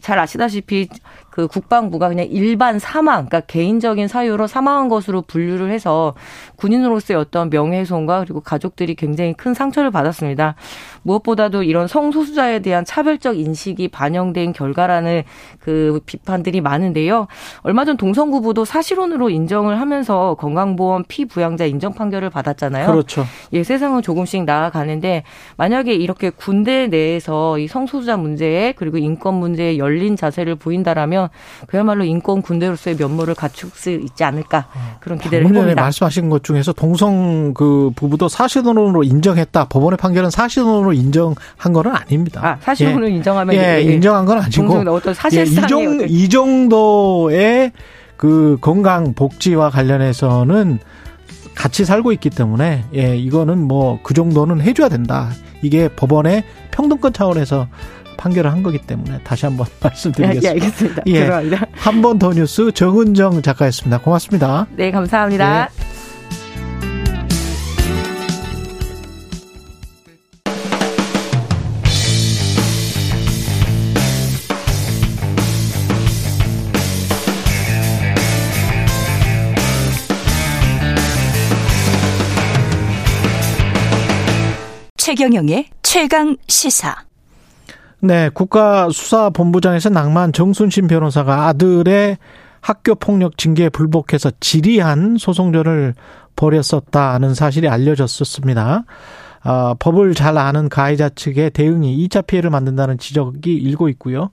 잘 아시다시피 그 국방부가 그냥 일반 사망, 그러니까 개인적인 사유로 사망한 것으로 분류를 해서 군인으로서의 어떤 명예훼손과 그리고 가족들이 굉장히 큰 상처를 받았습니다. 무엇보다도 이런 성소수자에 대한 차별적 인식이 반영된 결과라는 그 비판들이 많은데요. 얼마 전 동성구부도 사실혼으로 인정을 하면서 건강보험 피부양자 인정 판결을 받았잖아요. 그렇죠. 예, 세상은 조금씩 나아가는데 만약에 이렇게 군대 내에서 이 성소수자 문제에 그리고 인권 문제에 열린 자세를 보인다라면 그야말로 인권 군대로서의 면모를 갖출 수 있지 않을까 그런 기대를 해봅니다. 말씀하신 것 중에서 동성 그 부부도 사실혼으로 인정했다. 법원의 판결은 사실혼으로 인정한 거는 아닙니다. 아, 사실혼으로 예. 인정하면 예, 예, 인정한 건 아니고 예, 이, 정, 이 정도의 그 건강 복지와 관련해서는 같이 살고 있기 때문에 예 이거는 뭐 그 정도는 해줘야 된다. 이게 법원의 평등권 차원에서 판결을 한 거기 때문에 다시 한번 말씀드리겠습니다. 예, 알겠습니다. 예. 죄송합니다. 한 번 더 뉴스 정은정 작가였습니다. 고맙습니다. 네, 감사합니다. 네. 최경영의 최강 시사. 네, 국가수사본부장에서 낭만 정순신 변호사가 아들의 학교 폭력 징계에 불복해서 지리한 소송전을 벌였었다는 사실이 알려졌었습니다. 아, 법을 잘 아는 가해자 측의 대응이 2차 피해를 만든다는 지적이 일고 있고요.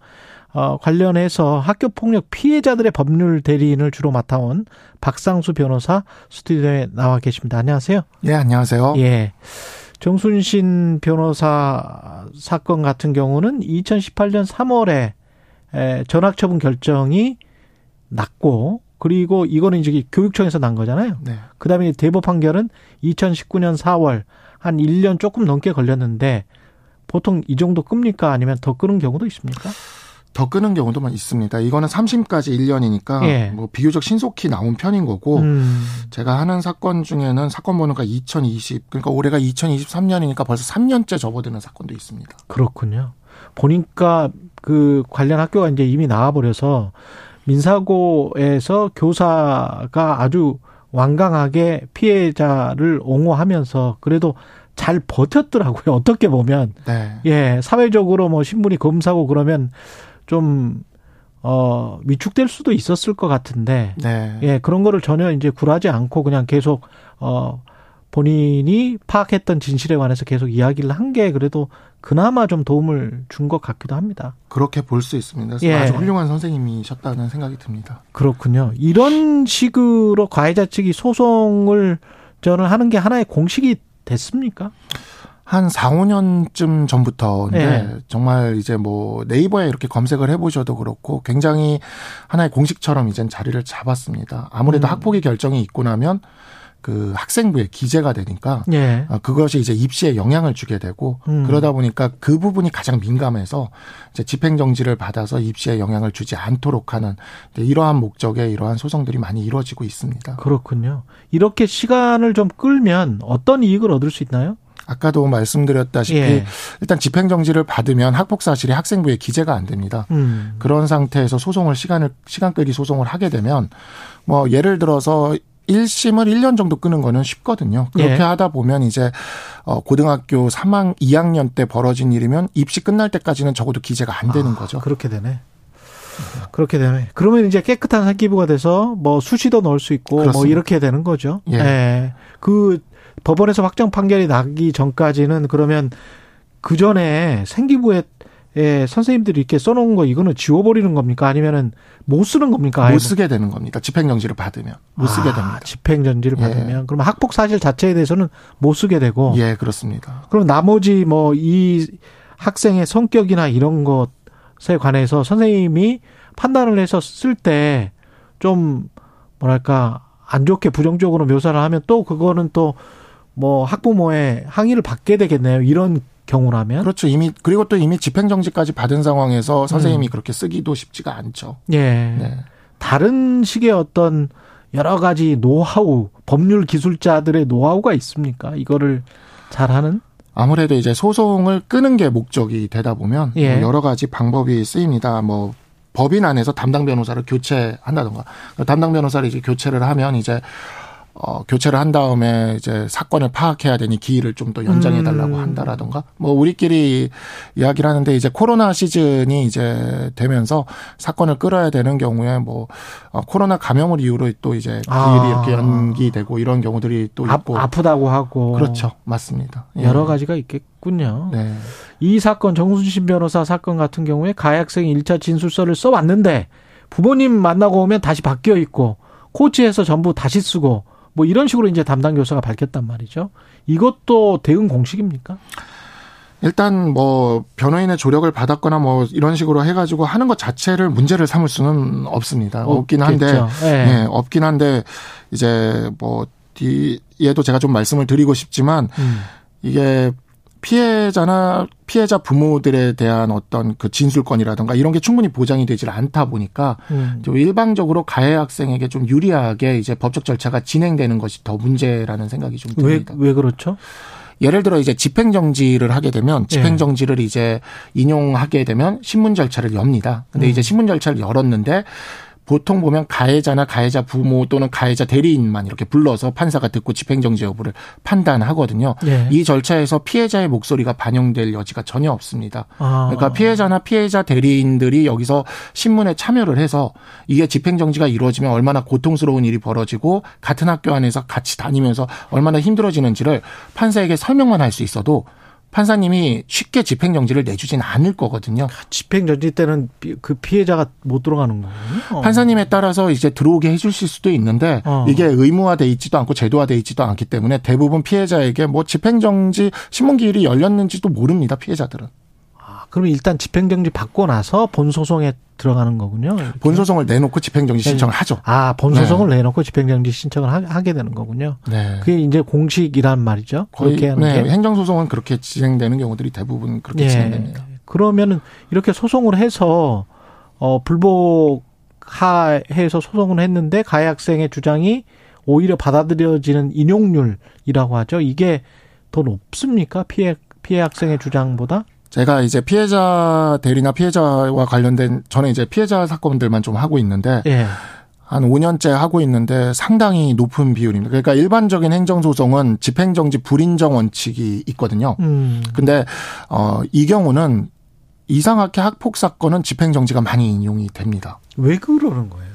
어, 관련해서 학교 폭력 피해자들의 법률 대리인을 주로 맡아온 박상수 변호사 스튜디오에 나와 계십니다. 안녕하세요. 예, 안녕하세요. 예. 정순신 변호사 사건 같은 경우는 2018년 3월에 전학처분 결정이 났고 그리고 이거는 이제 교육청에서 난 거잖아요. 네. 그다음에 대법 판결은 2019년 4월 한 1년 조금 넘게 걸렸는데 보통 이 정도 끕니까 아니면 더 끄는 경우도 있습니까? 더 끄는 경우도 있습니다. 이거는 3심까지 1년이니까 예. 뭐 비교적 신속히 나온 편인 거고 음. 제가 하는 사건 중에는 사건 번호가 2020 그러니까 올해가 2023년이니까 벌써 3년째 접어드는 사건도 있습니다. 그렇군요. 보니까 그 관련 학교가 이제 이미 나와 버려서 민사고에서 교사가 아주 완강하게 피해자를 옹호하면서 그래도 잘 버텼더라고요. 어떻게 보면. 네. 예, 사회적으로 뭐 신분이 검사고 그러면 좀 어, 위축될 수도 있었을 것 같은데, 네. 예, 그런 거를 전혀 이제 굴하지 않고 그냥 계속, 어, 본인이 파악했던 진실에 관해서 계속 이야기를 한 게 그래도 그나마 좀 도움을 준 것 같기도 합니다. 그렇게 볼 수 있습니다. 예. 아주 훌륭한 선생님이셨다는 생각이 듭니다. 그렇군요. 이런 식으로 가해자 측이 소송을 저는 하는 게 하나의 공식이 됐습니까? 한 4, 5년쯤 전부터인데 네. 정말 이제 뭐 네이버에 이렇게 검색을 해보셔도 그렇고 굉장히 하나의 공식처럼 이젠 자리를 잡았습니다. 아무래도 음. 학폭의 결정이 있고 나면 그 학생부에 기재가 되니까 예. 그것이 이제 입시에 영향을 주게 되고 음. 그러다 보니까 그 부분이 가장 민감해서 이제 집행 정지를 받아서 입시에 영향을 주지 않도록 하는 이러한 목적의 이러한 소송들이 많이 이루어지고 있습니다. 그렇군요. 이렇게 시간을 좀 끌면 어떤 이익을 얻을 수 있나요? 아까도 말씀드렸다시피 예. 일단 집행 정지를 받으면 학폭 사실이 학생부에 기재가 안 됩니다. 음. 그런 상태에서 소송을 시간을 시간 끌기 소송을 하게 되면 뭐 예를 들어서 1심을 1년 정도 끄는 거는 쉽거든요. 그렇게 예. 하다 보면 이제 어 고등학교 3학 2학년 때 벌어진 일이면 입시 끝날 때까지는 적어도 기재가 안 되는 아, 거죠. 그렇게 되네. 그렇게 되네. 그러면 이제 깨끗한 사기부가 돼서 뭐 수시도 넣을 수 있고 뭐 그렇습니다. 뭐 이렇게 되는 거죠. 예. 예. 그 법원에서 확정 판결이 나기 전까지는 그러면 그 전에 생기부에 예, 선생님들이 이렇게 써놓은 거 이거는 지워버리는 겁니까? 아니면은 못 쓰는 겁니까? 못뭐 쓰게 되는 겁니다. 집행정지를 받으면 못 쓰게 아, 됩니다. 집행정지를 예. 받으면 그럼 학폭 사실 자체에 대해서는 못 쓰게 되고. 예, 그렇습니다. 그럼 나머지 뭐 이 학생의 성격이나 이런 것에 관해서 선생님이 판단을 해서 쓸 때 좀 뭐랄까 안 좋게 부정적으로 묘사를 하면 또 그거는 또 뭐 학부모의 항의를 받게 되겠네요. 이런 경우라면 그렇죠. 이미 그리고 또 이미 집행정지까지 받은 상황에서 선생님이 음. 그렇게 쓰기도 쉽지가 않죠. 예. 네. 다른 식의 어떤 여러 가지 노하우, 법률 기술자들의 노하우가 있습니까? 이거를 잘하는? 아무래도 이제 소송을 끄는 게 목적이 되다 보면 예. 뭐 여러 가지 방법이 쓰입니다. 뭐 법인 안에서 담당 변호사를 교체한다던가 담당 변호사를 이제 교체를 하면 이제 어, 교체를 한 다음에 이제 사건을 파악해야 되니 기일을 좀 더 연장해 달라고 음. 한다라던가 뭐 우리끼리 이야기를 하는데 이제 코로나 시즌이 이제 되면서 사건을 끌어야 되는 경우에 뭐 어, 코로나 감염을 이유로 또 이제 기일이 아. 이렇게 연기되고 이런 경우들이 또 있고 아, 프다고 하고 그렇죠 맞습니다 예. 여러 가지가 있겠군요. 네. 이 사건 정순신 변호사 사건 같은 경우에 가해학생이 1차 진술서를 써 왔는데 부모님 만나고 오면 다시 바뀌어 있고 코치해서 전부 다시 쓰고 뭐 이런 식으로 이제 담당 교사가 밝혔단 말이죠. 이것도 대응 공식입니까? 일단 뭐 변호인의 조력을 받았거나 뭐 이런 식으로 해가지고 하는 것 자체를 문제를 삼을 수는 없습니다. 없긴 한데, 네. 네, 없긴 한데 이제 뭐 뒤에도 제가 좀 말씀을 드리고 싶지만 음. 이게 피해자나 피해자 부모들에 대한 어떤 그 진술권이라든가 이런 게 충분히 보장이 되질 않다 보니까 음. 좀 일방적으로 가해 학생에게 좀 유리하게 이제 법적 절차가 진행되는 것이 더 문제라는 생각이 좀 듭니다. 왜, 왜 그렇죠? 예를 들어 이제 집행정지를 하게 되면 집행정지를 예. 이제 인용하게 되면 신문 절차를 엽니다. 근데 음. 이제 신문 절차를 열었는데 보통 보면 가해자나 가해자 부모 또는 가해자 대리인만 이렇게 불러서 판사가 듣고 집행정지 여부를 판단하거든요. 예. 이 절차에서 피해자의 목소리가 반영될 여지가 전혀 없습니다. 아. 그러니까 피해자나 피해자 대리인들이 여기서 신문에 참여를 해서 이게 집행정지가 이루어지면 얼마나 고통스러운 일이 벌어지고 같은 학교 안에서 같이 다니면서 얼마나 힘들어지는지를 판사에게 설명만 할 수 있어도 판사님이 쉽게 집행정지를 내주진 않을 거거든요. 집행정지 때는 그 피해자가 못 들어가는 거예요. 어. 판사님에 따라서 이제 들어오게 해주실 수도 있는데 어. 이게 의무화돼 있지도 않고 제도화돼 있지도 않기 때문에 대부분 피해자에게 뭐 집행정지 신문기일이 열렸는지도 모릅니다. 피해자들은. 그러면 일단 집행정지 받고 나서 본소송에 들어가는 거군요. 이렇게. 본소송을 내놓고 집행정지 네. 신청을 하죠. 아, 본소송을 네. 내놓고 집행정지 신청을 하 게 되는 거군요. 네. 그게 이제 공식이란 말이죠. 그렇게 하는 네. 게. 행정소송은 그렇게 진행되는 경우들이 대부분 그렇게 네. 진행됩니다. 그러면은 이렇게 소송을 해서 어 불복하해서 소송을 했는데 가해 학생의 주장이 오히려 받아들여지는 인용률이라고 하죠. 이게 더 높습니까? 피해 피해 학생의 주장보다? 제가 이제 피해자 대리나 피해자와 관련된 저는 이제 피해자 사건들만 좀 하고 있는데 예. 한 5년째 하고 있는데 상당히 높은 비율입니다. 그러니까 일반적인 행정소송은 집행정지 불인정 원칙이 있거든요. 음. 근데 어, 이 경우는 이상하게 학폭 사건은 집행정지가 많이 인용이 됩니다. 왜 그러는 거예요?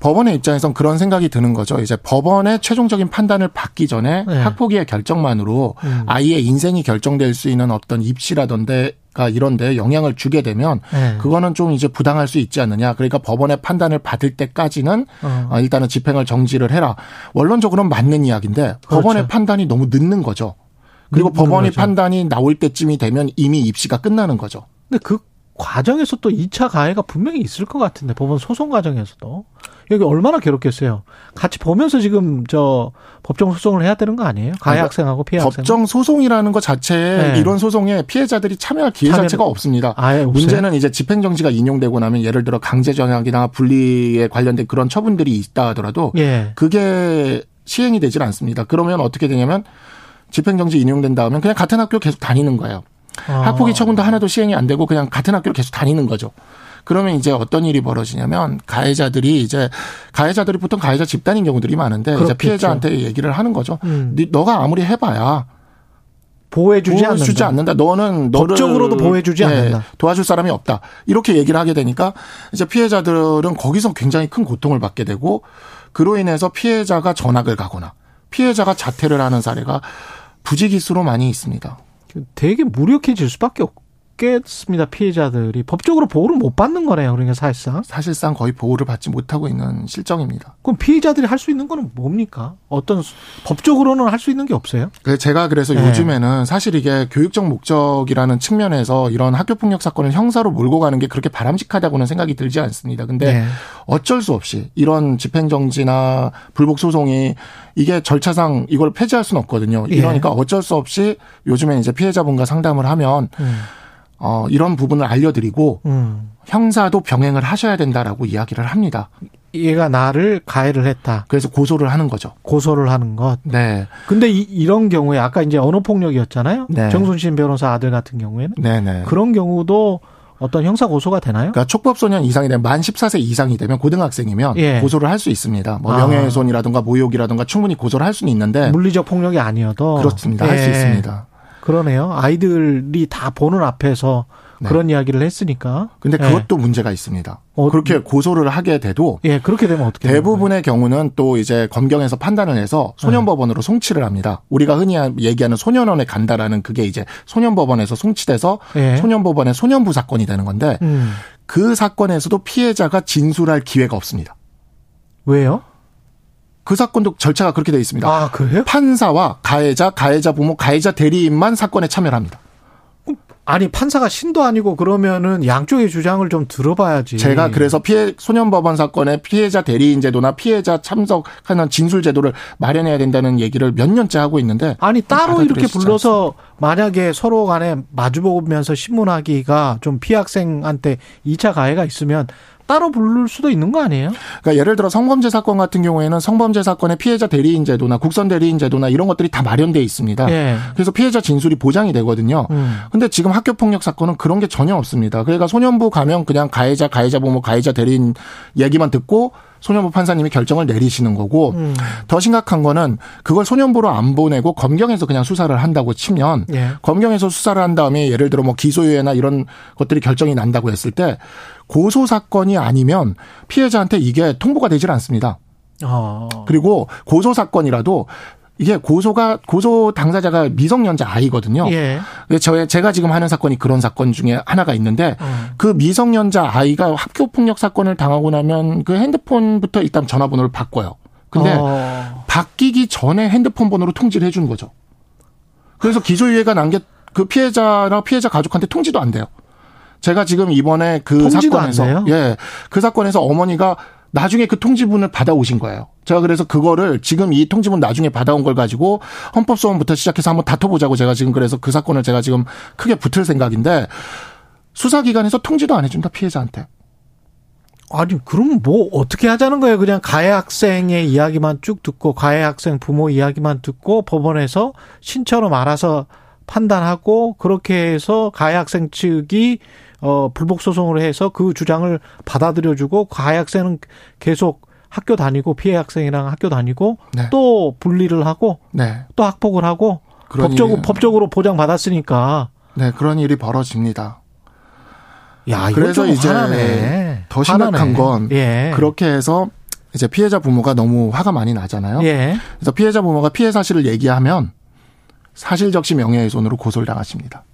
법원의 입장에선 그런 생각이 드는 거죠. 이제 법원의 최종적인 판단을 받기 전에 네. 학폭위의 결정만으로 음. 아이의 인생이 결정될 수 있는 어떤 입시라던데 가 이런데 영향을 주게 되면 네. 그거는 좀 이제 부당할 수 있지 않느냐. 그러니까 법원의 판단을 받을 때까지는 어. 어 일단은 집행을 정지를 해라. 원론적으로는 맞는 이야기인데 그렇죠. 법원의 판단이 너무 늦는 거죠. 그리고 법원의 거죠. 판단이 나올 때쯤이 되면 이미 입시가 끝나는 거죠. 근데 그 과정에서 또 2차 가해가 분명히 있을 것 같은데 법원 소송 과정에서도 여기 얼마나 괴롭겠어요. 같이 보면서 지금 저 법정 소송을 해야 되는 거 아니에요? 가해 그러니까 학생하고 피해 학생. 법정 소송이라는 것 자체에 네. 이런 소송에 피해자들이 참여할 기회 참여... 자체가 없습니다. 아예 문제는 이제 집행 정지가 인용되고 나면 예를 들어 강제전학이나 분리에 관련된 그런 처분들이 있다 하더라도 예. 그게 시행이 되질 않습니다. 그러면 어떻게 되냐면 집행정지 인용된 다음에 그냥 같은 학교 계속 다니는 거예요. 아. 학폭위 처분도 하나도 시행이 안 되고 그냥 같은 학교를 계속 다니는 거죠. 그러면 이제 어떤 일이 벌어지냐면 가해자들이 이제 가해자들이 보통 가해자 집단인 경우들이 많은데 이제 피해자한테 얘기를 하는 거죠. 음. 너가 아무리 해봐야 보호해주지 않는다. 않는다. 너는 너를 법적으로도 보호해주지 예, 않는다. 도와줄 사람이 없다. 이렇게 얘기를 하게 되니까 이제 피해자들은 거기서 굉장히 큰 고통을 받게 되고 그로 인해서 피해자가 전학을 가거나 피해자가 자퇴를 하는 사례가 부지기수로 많이 있습니다. 되게 무력해질 수밖에 없. 없겠습니다. 피해자들이 법적으로 보호를 못 받는 거네요. 그러니까 사실상 사실상 거의 보호를 받지 못하고 있는 실정입니다. 그럼 피해자들이 할 수 있는 거는 뭡니까? 어떤 법적으로는 할 수 있는 게 없어요? 제가 그래서 네. 요즘에는 사실 이게 교육적 목적이라는 측면에서 이런 학교 폭력 사건을 형사로 몰고 가는 게 그렇게 바람직하다고는 생각이 들지 않습니다. 근데 네. 어쩔 수 없이 이런 집행 정지나 불복 소송이 이게 절차상 이걸 폐지할 수는 없거든요. 예. 이러니까 어쩔 수 없이 요즘에 이제 피해자분과 상담을 하면 음. 어, 이런 부분을 알려드리고 음. 형사도 병행을 하셔야 된다라고 이야기를 합니다. 얘가 나를 가해를 했다. 그래서 고소를 하는 거죠. 고소를 하는 것. 네. 근데 이, 런 경우에 아까 이제 언어 폭력이었잖아요. 네. 정순신 변호사 아들 같은 경우에는. 네네. 네. 그런 경우도 어떤 형사 고소가 되나요? 그러니까 촉법소년 이상이 되면 만 14세 이상이 되면 고등학생이면 예. 고소를 할 수 있습니다. 뭐 아. 명예훼손이라든가 모욕이라든가 충분히 고소를 할 수는 있는데 물리적 폭력이 아니어도 그렇습니다. 예. 할수 있습니다. 그러네요. 아이들이 다 보는 앞에서 네. 그런 이야기를 했으니까. 근데 예. 그것도 네. 문제가 있습니다. 어, 그렇게 고소를 하게 돼도 예, 그렇게 되면 어떻게 대부분의 경우는 또 이제 검경에서 판단을 해서 소년법원으로 네. 송치를 합니다. 우리가 흔히 얘기하는 소년원에 간다라는 그게 이제 소년법원에서 송치돼서 예. 소년법원의 소년부 사건이 되는 건데 음. 그 사건에서도 피해자가 진술할 기회가 없습니다. 왜요? 그 사건도 절차가 그렇게 되어 있습니다. 아, 그래요? 판사와 가해자, 가해자 부모, 가해자 대리인만 사건에 참여를 합니다. 아니 판사가 신도 아니고 그러면은 양쪽의 주장을 좀 들어봐야지. 제가 그래서 피해 소년법원 사건에 피해자 대리인 제도나 피해자 참석하는 진술 제도를 마련해야 된다는 얘기를 몇 년째 하고 있는데 아니 따로 이렇게 불러서 만약에 서로 간에 마주보면서 신문하기가 좀 피학생한테 2차 가해가 있으면 따로 부를 수도 있는 거 아니에요? 그러니까 예를 들어 성범죄 사건 같은 경우에는 성범죄 사건의 피해자 대리인 제도나 국선 대리인 제도나 이런 것들이 다 마련돼 있습니다. 예. 그래서 피해자 진술이 보장이 되거든요. 음. 근데 지금 학교 폭력 사건은 그런 게 전혀 없습니다. 그러니까 소년부 가면 그냥 가해자, 가해자 부모, 가해자 대리인 얘기만 듣고 소년부 판사님이 결정을 내리시는 거고 음. 더 심각한 거는 그걸 소년부로 안 보내고 검경에서 그냥 수사를 한다고 치면 예. 검경에서 수사를 한 다음에 예를 들어 뭐 기소유예나 이런 것들이 결정이 난다고 했을 때 고소 사건이 아니면 피해자한테 이게 통보가 되질 않습니다. 어. 그리고 고소 사건이라도 이게 고소가 고소 당사자가 미성년자 아이거든요. 예. 저 제가 지금 하는 사건이 그런 사건 중에 하나가 있는데 어. 그 미성년자 아이가 학교 폭력 사건을 당하고 나면 그 핸드폰부터 일단 전화번호를 바꿔요. 근데 어. 바뀌기 전에 핸드폰 번호로 통지를 해주는 거죠. 그래서 기소유예가 난게그 피해자나 피해자 가족한테 통지도 안 돼요. 제가 지금 이번에 그 사건에서 예, 그 사건에서 어머니가 나중에 그 통지문을 받아오신 거예요. 제가 그래서 그거를 지금 이 통지문 나중에 받아온 걸 가지고 헌법소원부터 시작해서 한번 다퉈보자고 제가 지금 그래서 그 사건을 제가 지금 크게 붙을 생각인데 수사기관에서 통지도 안 해준다 피해자한테. 아니 그럼 뭐 어떻게 하자는 거예요? 그냥 가해 학생의 이야기만 쭉 듣고 가해 학생 부모 이야기만 듣고 법원에서 신처럼 알아서 판단하고 그렇게 해서 가해 학생 측이 어 불복 소송을 해서 그 주장을 받아들여주고 가해 학생은 계속 학교 다니고 피해 학생이랑 학교 다니고 네. 또 분리를 하고 네. 또 학폭을 하고 법적, 법적으로 보장 받았으니까 네 그런 일이 벌어집니다. 야, 그래서 이제 화나네. 더 심각한 화나네. 건 예. 그렇게 해서 이제 피해자 부모가 너무 화가 많이 나잖아요. 예. 그래서 피해자 부모가 피해 사실을 얘기하면 사실적시 명예훼손으로 고소를 당하십니다.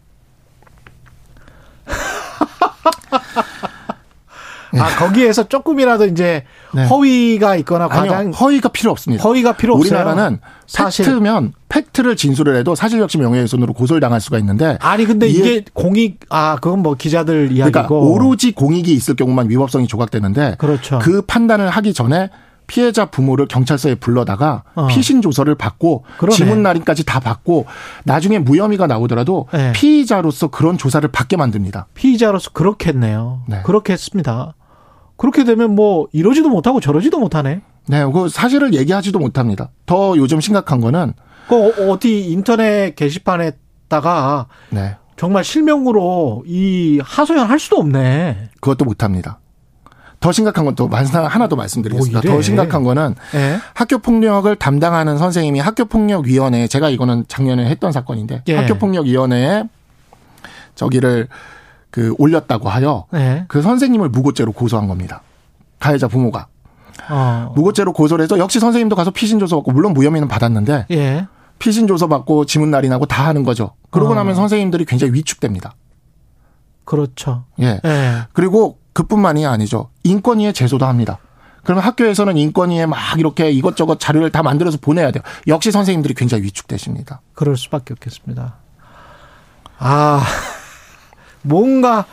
아 거기에서 조금이라도 이제 네. 허위가 있거나 과장 허위가 필요 없습니다. 허위가 필요 없어요. 우리나라는 사실. 팩트면 팩트를 진술을 해도 사실적시 명예훼손으로 고소를 당할 수가 있는데 아니 근데 이게 공익 아 그건 뭐 기자들 이야기고 그러니까 오로지 공익이 있을 경우만 위법성이 조각되는데 그렇죠. 그 판단을 하기 전에 피해자 부모를 경찰서에 불러다가 어. 피신 조서를 받고 그러네. 지문 날인까지 다 받고 나중에 무혐의가 나오더라도 네. 피의자로서 그런 조사를 받게 만듭니다. 피의자로서 그렇겠네요. 네. 그렇게 했습니다. 그렇게 되면 뭐 이러지도 못하고 저러지도 못하네. 네, 그 사실을 얘기하지도 못합니다. 더 요즘 심각한 거는 그 어디 인터넷 게시판에다가 네. 정말 실명으로 이 하소연 할 수도 없네. 그것도 못합니다. 더 심각한 건또 하나 더 말씀드리겠습니다. 더 심각한 거는 네. 학교 폭력을 담당하는 선생님이 학교 폭력 위원회 제가 이거는 작년에 했던 사건인데 네. 학교 폭력 위원회에 저기를 그 올렸다고 하여 네. 그 선생님을 무고죄로 고소한 겁니다. 가해자 부모가. 어. 무고죄로 고소를 해서 역시 선생님도 가서 피신 조서 받고 물론 무혐의는 받았는데 예. 피신 조서 받고 지문 날인하고 다 하는 거죠. 그러고 어. 나면 선생님들이 굉장히 위축됩니다. 그렇죠. 예. 예. 그리고 그뿐만이 아니죠. 인권위에 제소도 합니다. 그러면 학교에서는 인권위에 막 이렇게 이것저것 자료를 다 만들어서 보내야 돼요. 역시 선생님들이 굉장히 위축되십니다. 그럴 수밖에 없겠습니다. 아, 뭔가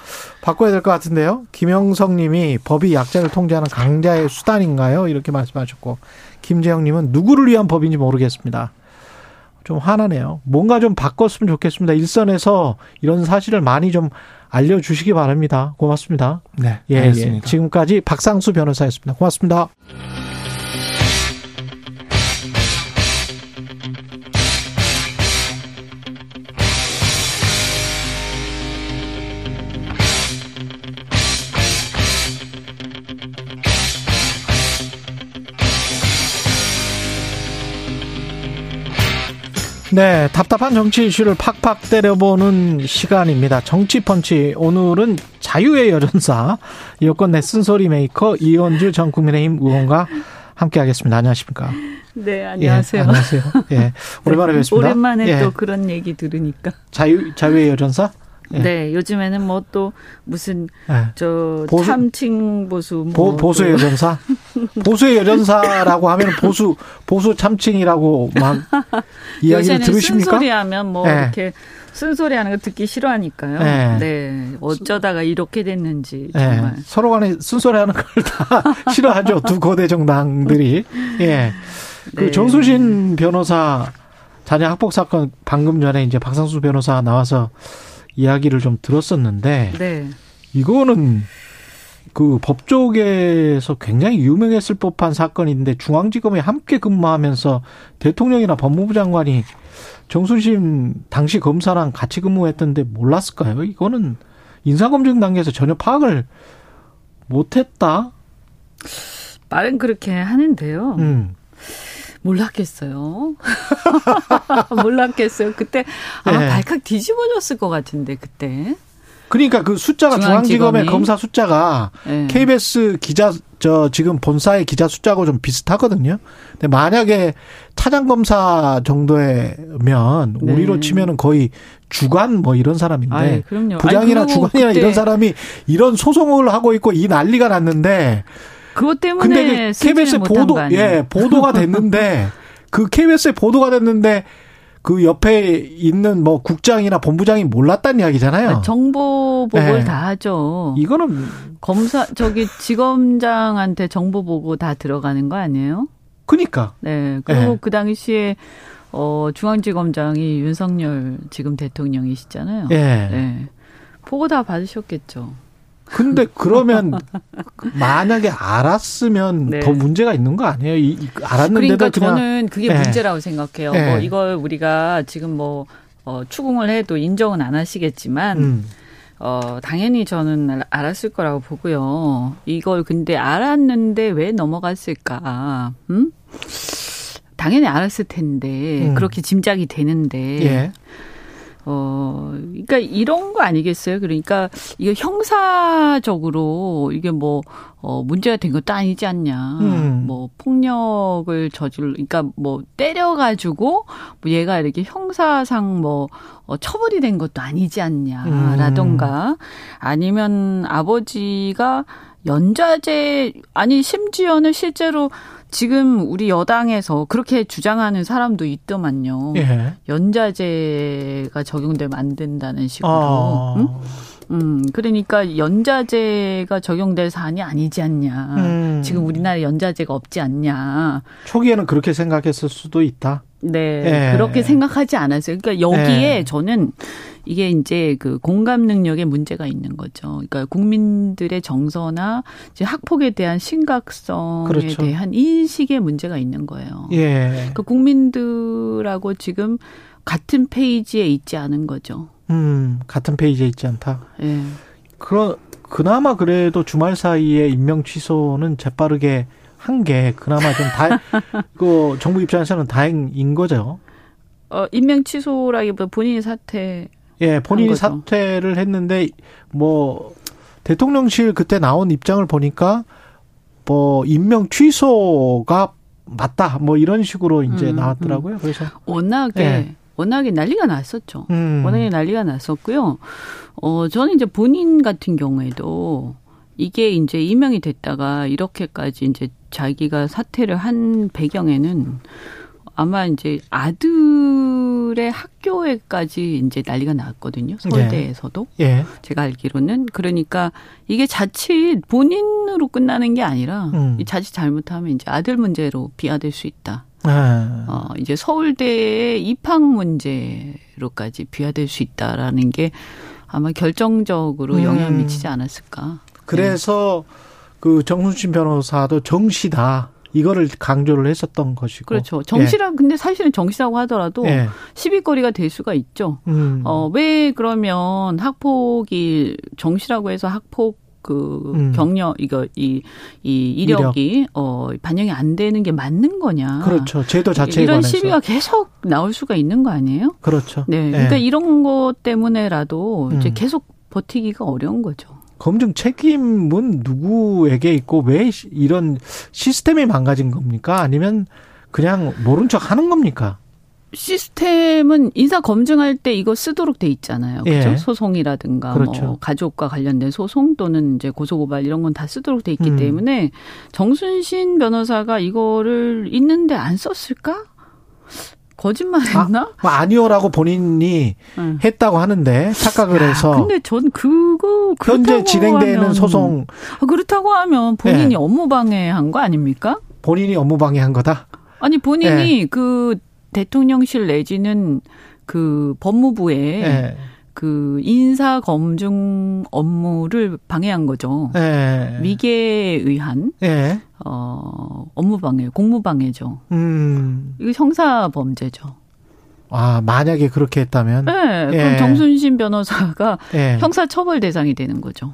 바꿔야 될 것 같은데요. 김영석 님이 법이 약자를 통제하는 강자의 수단인가요? 이렇게 말씀하셨고, 김재영 님은 누구를 위한 법인지 모르겠습니다. 좀 화나네요. 뭔가 좀 바꿨으면 좋겠습니다. 일선에서 이런 사실을 많이 좀 알려주시기 바랍니다. 고맙습니다. 네. 예, 알겠습니다. 예. 지금까지 박상수 변호사였습니다. 고맙습니다. 네, 답답한 정치 이슈를 팍팍 때려보는 시간입니다. 정치펀치. 오늘은 자유의 여전사, 여권 내 쓴소리 메이커 이언주 전 국민의힘 의원과 함께 하겠습니다. 안녕하십니까? 네, 안녕하세요. 예, 안녕하세요. 예, 오랜만에 뵙습니다. 오랜만에 예. 또 그런 얘기 들으니까. 자유, 자유의 여전사? 예. 네, 요즘에는 뭐 또 무슨 예. 저 보수, 참칭 보수 뭐 보, 수의 여전사 보수의 여전사라고 하면 보수 보수 참칭이라고 막 이야기를 들으십니까? 쓴소리하면 뭐 예. 이렇게 쓴소리하는 거 듣기 싫어하니까요. 네. 네. 어쩌다가 이렇게 됐는지 정말 서로 간에 쓴소리하는 걸 다 싫어하죠. 두 거대 정당들이. 예. 그 네. 정수신 변호사 자녀 학폭 사건 방금 전에 이제 박상수 변호사 나와서 이야기를 좀 들었었는데 네. 이거는 그 법조계에서 굉장히 유명했을 법한 사건인데 중앙지검에 함께 근무하면서 대통령이나 법무부 장관이 정순심 당시 검사랑 같이 근무했던데 몰랐을까요? 이거는 인사검증 단계에서 전혀 파악을 못했다. 말은 그렇게 하는데요. 음. 몰랐겠어요. 몰랐겠어요. 그때 아마 네. 발칵 뒤집어졌을 것 같은데 그때. 그러니까 그 숫자가 중앙지검의 검사 숫자가 네. KBS 기자 저 지금 본사의 기자 숫자하고 좀 비슷하거든요. 근데 만약에 차장 검사 정도면 네. 우리로 치면은 거의 주관 뭐 이런 사람인데 아이, 부장이나 아니, 주관이나 이런 사람이 이런 소송을 하고 있고 이 난리가 났는데 그것 때문에 근데 그 KBS 보도 예 보도가 됐는데 그 KBS에 보도가 됐는데 그 옆에 있는 뭐 국장이나 본부장이 몰랐다는 이야기잖아요. 아, 정보 보고를 네. 다 하죠. 이거는 검사 저기 지검장한테 정보 보고 다 들어가는 거 아니에요? 그니까. 네. 그리고 네. 그 당시에 어 중앙지검장이 윤석열 지금 대통령이시잖아요. 네. 네. 보고 다 받으셨겠죠. 근데 그러면 만약에 알았으면 네. 더 문제가 있는 거 아니에요? 이, 이 알았는데도 그러니까 저는 그게 네. 문제라고 생각해요. 네. 뭐 이걸 우리가 지금 뭐 어, 추궁을 해도 인정은 안 하시겠지만 음. 어, 당연히 저는 알았을 거라고 보고요. 이걸 근데 알았는데 왜 넘어갔을까? 음? 당연히 알았을 텐데 음. 그렇게 짐작이 되는데. 예. 어, 그러니까 이런 거 아니겠어요? 그러니까 이거 형사적으로 이게 뭐 어, 문제가 된 것도 아니지 않냐. 음. 뭐 폭력을 저질, 그러니까 뭐 때려가지고 뭐 얘가 이렇게 형사상 뭐 어, 처벌이 된 것도 아니지 않냐라던가 음. 아니면 아버지가 연좌제 아니 심지어는 실제로 지금 우리 여당에서 그렇게 주장하는 사람도 있더만요. 예. 연자제가 적용되면 안 된다는 식으로. 아. 응? 음, 그러니까 연자제가 적용될 사안이 아니지 않냐. 음. 지금 우리나라에 연자제가 없지 않냐. 초기에는 그렇게 생각했을 수도 있다. 네. 예. 그렇게 생각하지 않았어요. 그러니까 여기에 예. 저는 이게 이제 그 공감 능력에 문제가 있는 거죠. 그러니까 국민들의 정서나 이제 학폭에 대한 심각성에 그렇죠. 대한 인식에 문제가 있는 거예요. 예. 그러니까 국민들하고 지금 같은 페이지에 있지 않은 거죠. 음, 같은 페이지에 있지 않다. 예. 그러, 그나마 그래도 주말 사이에 임명 취소는 재빠르게 한 게 그나마 좀 다, 그 정부 입장에서는 다행인 거죠. 어, 임명 취소라기보다 본인이 사퇴 예, 본인이 사퇴를 했는데 뭐 대통령실 그때 나온 입장을 보니까 뭐 임명 취소가 맞다 뭐 이런 식으로 이제 음, 나왔더라고요. 그래서 워낙에 예. 워낙에 난리가 났었죠. 음. 워낙에 난리가 났었고요. 어 저는 이제 본인 같은 경우에도 이게 이제 임명이 됐다가 이렇게까지 이제 자기가 사퇴를 한 배경에는 아마 이제 아들의 학교에까지 이제 난리가 났거든요. 서울대에서도. 예. 예. 제가 알기로는. 그러니까 이게 자칫 본인으로 끝나는 게 아니라 음. 이 자칫 잘못하면 이제 아들 문제로 비화될 수 있다. 아. 어, 이제 서울대의 입학 문제로까지 비화될 수 있다라는 게 아마 결정적으로 음. 영향을 미치지 않았을까. 그래서 네. 그 정순신 변호사도 정시다. 이거를 강조를 했었던 것이고. 그렇죠. 정시라 예. 근데 사실은 정시라고 하더라도 예. 시비거리가 될 수가 있죠. 음. 어, 왜 그러면 학폭이 정시라고 해서 학폭 그 음. 경력 이거 이 이 이력이 이력. 어 반영이 안 되는 게 맞는 거냐? 그렇죠. 제도 자체에 이런 관해서. 시비가 계속 나올 수가 있는 거 아니에요? 그렇죠. 네. 그러니까 예. 이런 것 때문에라도 이제 음. 계속 버티기가 어려운 거죠. 검증 책임은 누구에게 있고 왜 이런 시스템이 망가진 겁니까? 아니면 그냥 모른 척 하는 겁니까? 시스템은 인사 검증할 때 이거 쓰도록 돼 있잖아요. 그렇죠? 예. 소송이라든가 그렇죠. 뭐 가족과 관련된 소송 또는 이제 고소 고발 이런 건 다 쓰도록 돼 있기 음. 때문에 정순신 변호사가 이거를 있는데 안 썼을까? 거짓말했나? 아, 니오라고 본인이 응. 했다고 하는데 착각을 야, 해서. 근데 전 그거 현재 진행되는 하면, 소송 아, 그렇다고 하면 본인이 네. 업무 방해한 거 아닙니까? 본인이 업무 방해한 거다. 아니 본인이 네. 그 대통령실 내지는 그 법무부에 네. 그 인사 검증 업무를 방해한 거죠. 네. 미개에 의한 네. 어 업무 방해, 공무 방해죠. 음. 이거 형사 범죄죠. 아, 만약에 그렇게 했다면 네. 예. 그럼 정순신 변호사가 예. 형사 처벌 대상이 되는 거죠.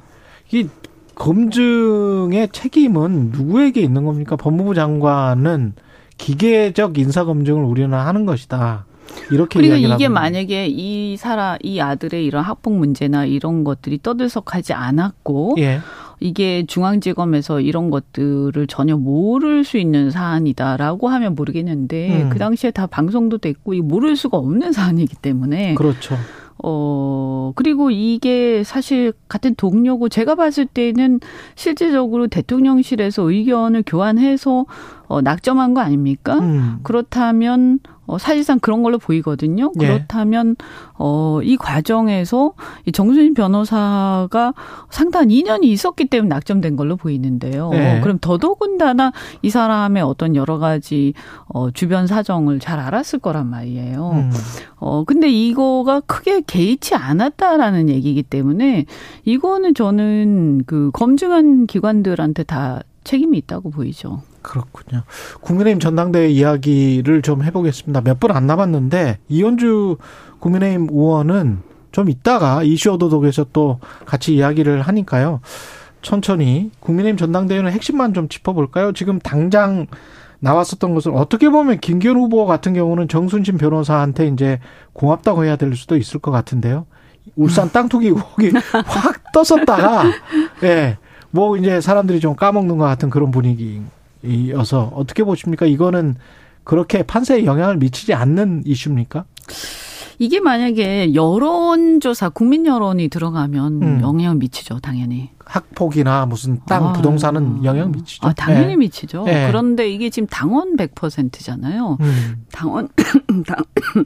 이 검증의 책임은 누구에게 있는 겁니까? 법무부 장관은 기계적 인사 검증을 우리는 하는 것이다. 이렇게 그리고 이게 만약에 이 사람 이 아들의 이런 학폭 문제나 이런 것들이 떠들썩하지 않았고 예. 이게 중앙지검에서 이런 것들을 전혀 모를 수 있는 사안이다라고 하면 모르겠는데 음. 그 당시에 다 방송도 됐고 이 모를 수가 없는 사안이기 때문에 그렇죠. 어, 그리고 이게 사실 같은 동료고 제가 봤을 때는 실질적으로 대통령실에서 의견을 교환해서 어, 낙점한 거 아닙니까? 음. 그렇다면 어, 사실상 그런 걸로 보이거든요. 예. 그렇다면 어, 이 과정에서 이 정순신 변호사가 상당한 2년이 있었기 때문에 낙점된 걸로 보이는데요. 예. 그럼 더더군다나 이 사람의 어떤 여러 가지 어, 주변 사정을 잘 알았을 거란 말이에요. 음. 어, 근데 이거가 크게 개의치 않았다라는 얘기이기 때문에 이거는 저는 그 검증한 기관들한테 다 책임이 있다고 보이죠. 그렇군요. 국민의힘 전당대회 이야기를 좀 해보겠습니다. 몇 분 안 남았는데 이현주 국민의힘 의원은 좀 이따가 이슈 오도독에서 또 같이 이야기를 하니까요. 천천히 국민의힘 전당대회는 핵심만 좀 짚어볼까요? 지금 당장 나왔었던 것을 어떻게 보면 김기현 후보 같은 경우는 정순신 변호사한테 이제 고맙다고 해야 될 수도 있을 것 같은데요. 울산 음. 땅 투기 의혹이 확 떴었다가 예. 뭐 이제 사람들이 좀 까먹는 것 같은 그런 분위기 여서 어떻게 보십니까? 이거는 그렇게 판세에 영향을 미치지 않는 이슈입니까? 이게 만약에 여론조사, 국민 여론이 들어가면 음. 영향 미치죠, 당연히. 학폭이나 무슨 땅, 아, 부동산은 영향 미치죠. 아, 당연히 네. 미치죠. 네. 그런데 이게 지금 당원 100%잖아요. 음. 당원, 당,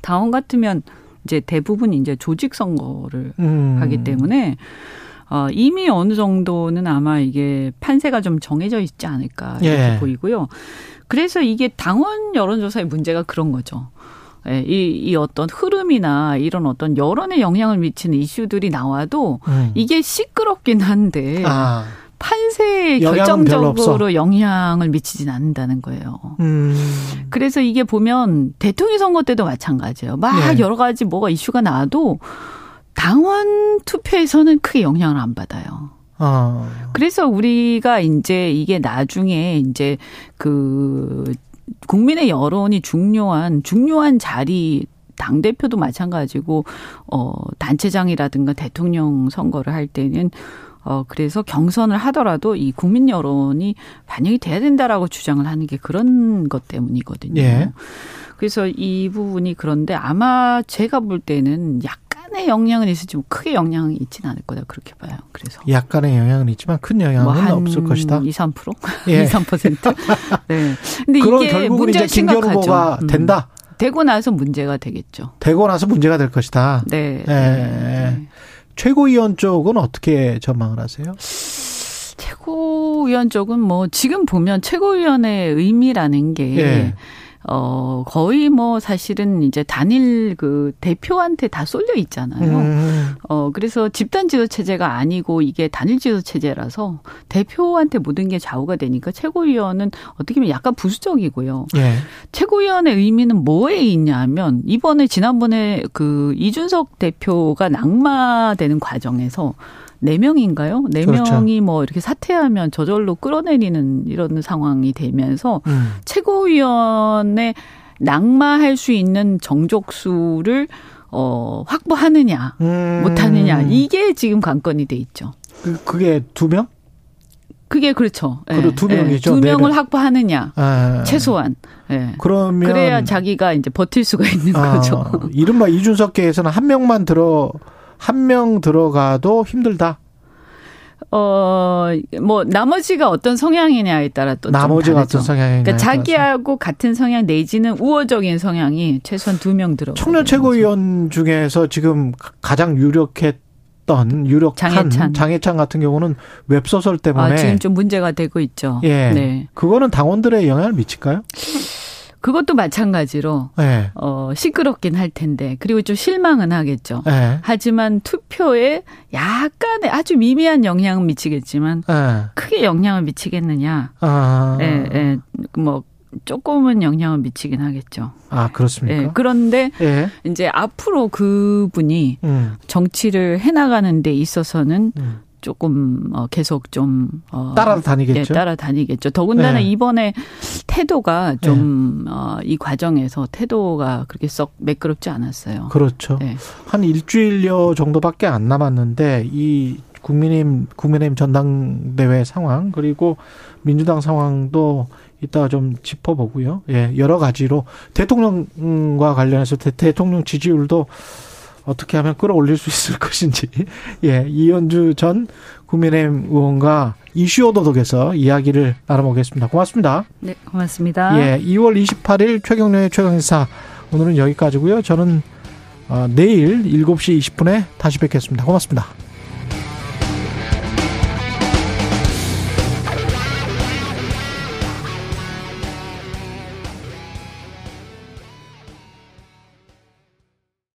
당원 같으면 이제 대부분 이제 조직 선거를 음. 하기 때문에 어, 이미 어느 정도는 아마 이게 판세가 좀 정해져 있지 않을까 이렇게 예. 보이고요. 그래서 이게 당원 여론조사의 문제가 그런 거죠. 예, 이, 이 어떤 흐름이나 이런 어떤 여론에 영향을 미치는 이슈들이 나와도 음. 이게 시끄럽긴 한데 아. 판세에 결정적으로 영향을 미치진 않는다는 거예요. 음. 그래서 이게 보면 대통령 선거 때도 마찬가지예요. 막 네. 여러 가지 뭐가 이슈가 나와도 당원 투표에서는 크게 영향을 안 받아요. 아. 그래서 우리가 이제 이게 나중에 이제 그 국민의 여론이 중요한 중요한 자리 당 대표도 마찬가지고 어 단체장이라든가 대통령 선거를 할 때는 어 그래서 경선을 하더라도 이 국민 여론이 반영이 돼야 된다라고 주장을 하는 게 그런 것 때문이거든요. 예. 그래서 이 부분이 그런데 아마 제가 볼 때는 약 약간의 영향은 있을지 뭐 크게 영향이 있지는 않을 거다 그렇게 봐요. 그래서 약간의 영향은 있지만 큰 영향은 뭐 없을 것이다. 2, 3%? 예. 2, 3%. 네. 근데 이게 문제 김경 후보가 음. 된다. 되고 나서 문제가 되겠죠. 되고 나서 문제가 될 것이다. 네. 예. 네. 최고위원 쪽은 어떻게 전망을 하세요? 최고위원 쪽은 뭐 지금 보면 최고위원의 의미라는 게 예. 어, 거의 뭐 사실은 이제 단일 그 대표한테 다 쏠려 있잖아요. 음. 어, 그래서 집단 지도 체제가 아니고 이게 단일 지도 체제라서 대표한테 모든 게 좌우가 되니까 최고위원은 어떻게 보면 약간 부수적이고요. 예. 최고위원의 의미는 뭐에 있냐면 이번에 지난번에 그 이준석 대표가 낙마되는 과정에서 네 명인가요? 네 그렇죠. 명이 뭐 이렇게 사퇴하면 저절로 끌어내리는 이런 상황이 되면서 음. 최고위원회 낙마할 수 있는 정족수를 어 확보하느냐 음. 못하느냐 이게 지금 관건이 돼 있죠. 그, 그게 두 명? 그게 그렇죠. 그리고 두 예. 명이죠. 두 명을 네 확보하느냐 아. 최소한. 예. 그러면 그래야 자기가 이제 버틸 수가 있는 아. 거죠. 이른바 이준석계에서는 한 명만 들어 한 명 들어가도 힘들다. 어, 뭐, 나머지가 어떤 성향이냐에 따라 또. 나머지가 어떤 성향이냐. 그러니까 자기하고 같은 성향 내지는 우호적인 성향이 최소한 두 명 들어. 청년 최고위원 중에서 지금 가장 유력했던 유력한 장해찬. 장해찬 같은 경우는 웹소설 때문에. 아, 지금 좀 문제가 되고 있죠. 예. 네. 그거는 당원들의 영향을 미칠까요? 그것도 마찬가지로 네. 어 시끄럽긴 할 텐데 그리고 좀 실망은 하겠죠. 네. 하지만 투표에 약간의 아주 미미한 영향은 미치겠지만 네. 크게 영향을 미치겠느냐? 아. 예, 예. 뭐 조금은 영향을 미치긴 하겠죠. 아 그렇습니까? 예, 그런데 예. 이제 앞으로 그분이 음. 정치를 해나가는 데 있어서는 음. 조금 어 계속 좀 어, 따라다니겠죠. 예, 따라다니겠죠. 더군다나 네. 이번에 태도가 좀이 네. 어, 과정에서 태도가 그렇게 썩 매끄럽지 않았어요. 그렇죠. 네. 한 일주일여 정도밖에 안 남았는데 이 국민의힘 국민의힘 전당대회 상황 그리고 민주당 상황도 이따가 좀 짚어보고요. 예, 여러 가지로 대통령과 관련해서 대, 대통령 지지율도 어떻게 하면 끌어올릴 수 있을 것인지 예 이현주 전 국민의힘 의원과 이슈 오도독에서 이야기를 나눠보겠습니다. 고맙습니다. 네, 고맙습니다. 예, 2월 28일 최경련의 최강사 오늘은 여기까지고요. 저는 어, 내일 7시 20분에 다시 뵙겠습니다. 고맙습니다.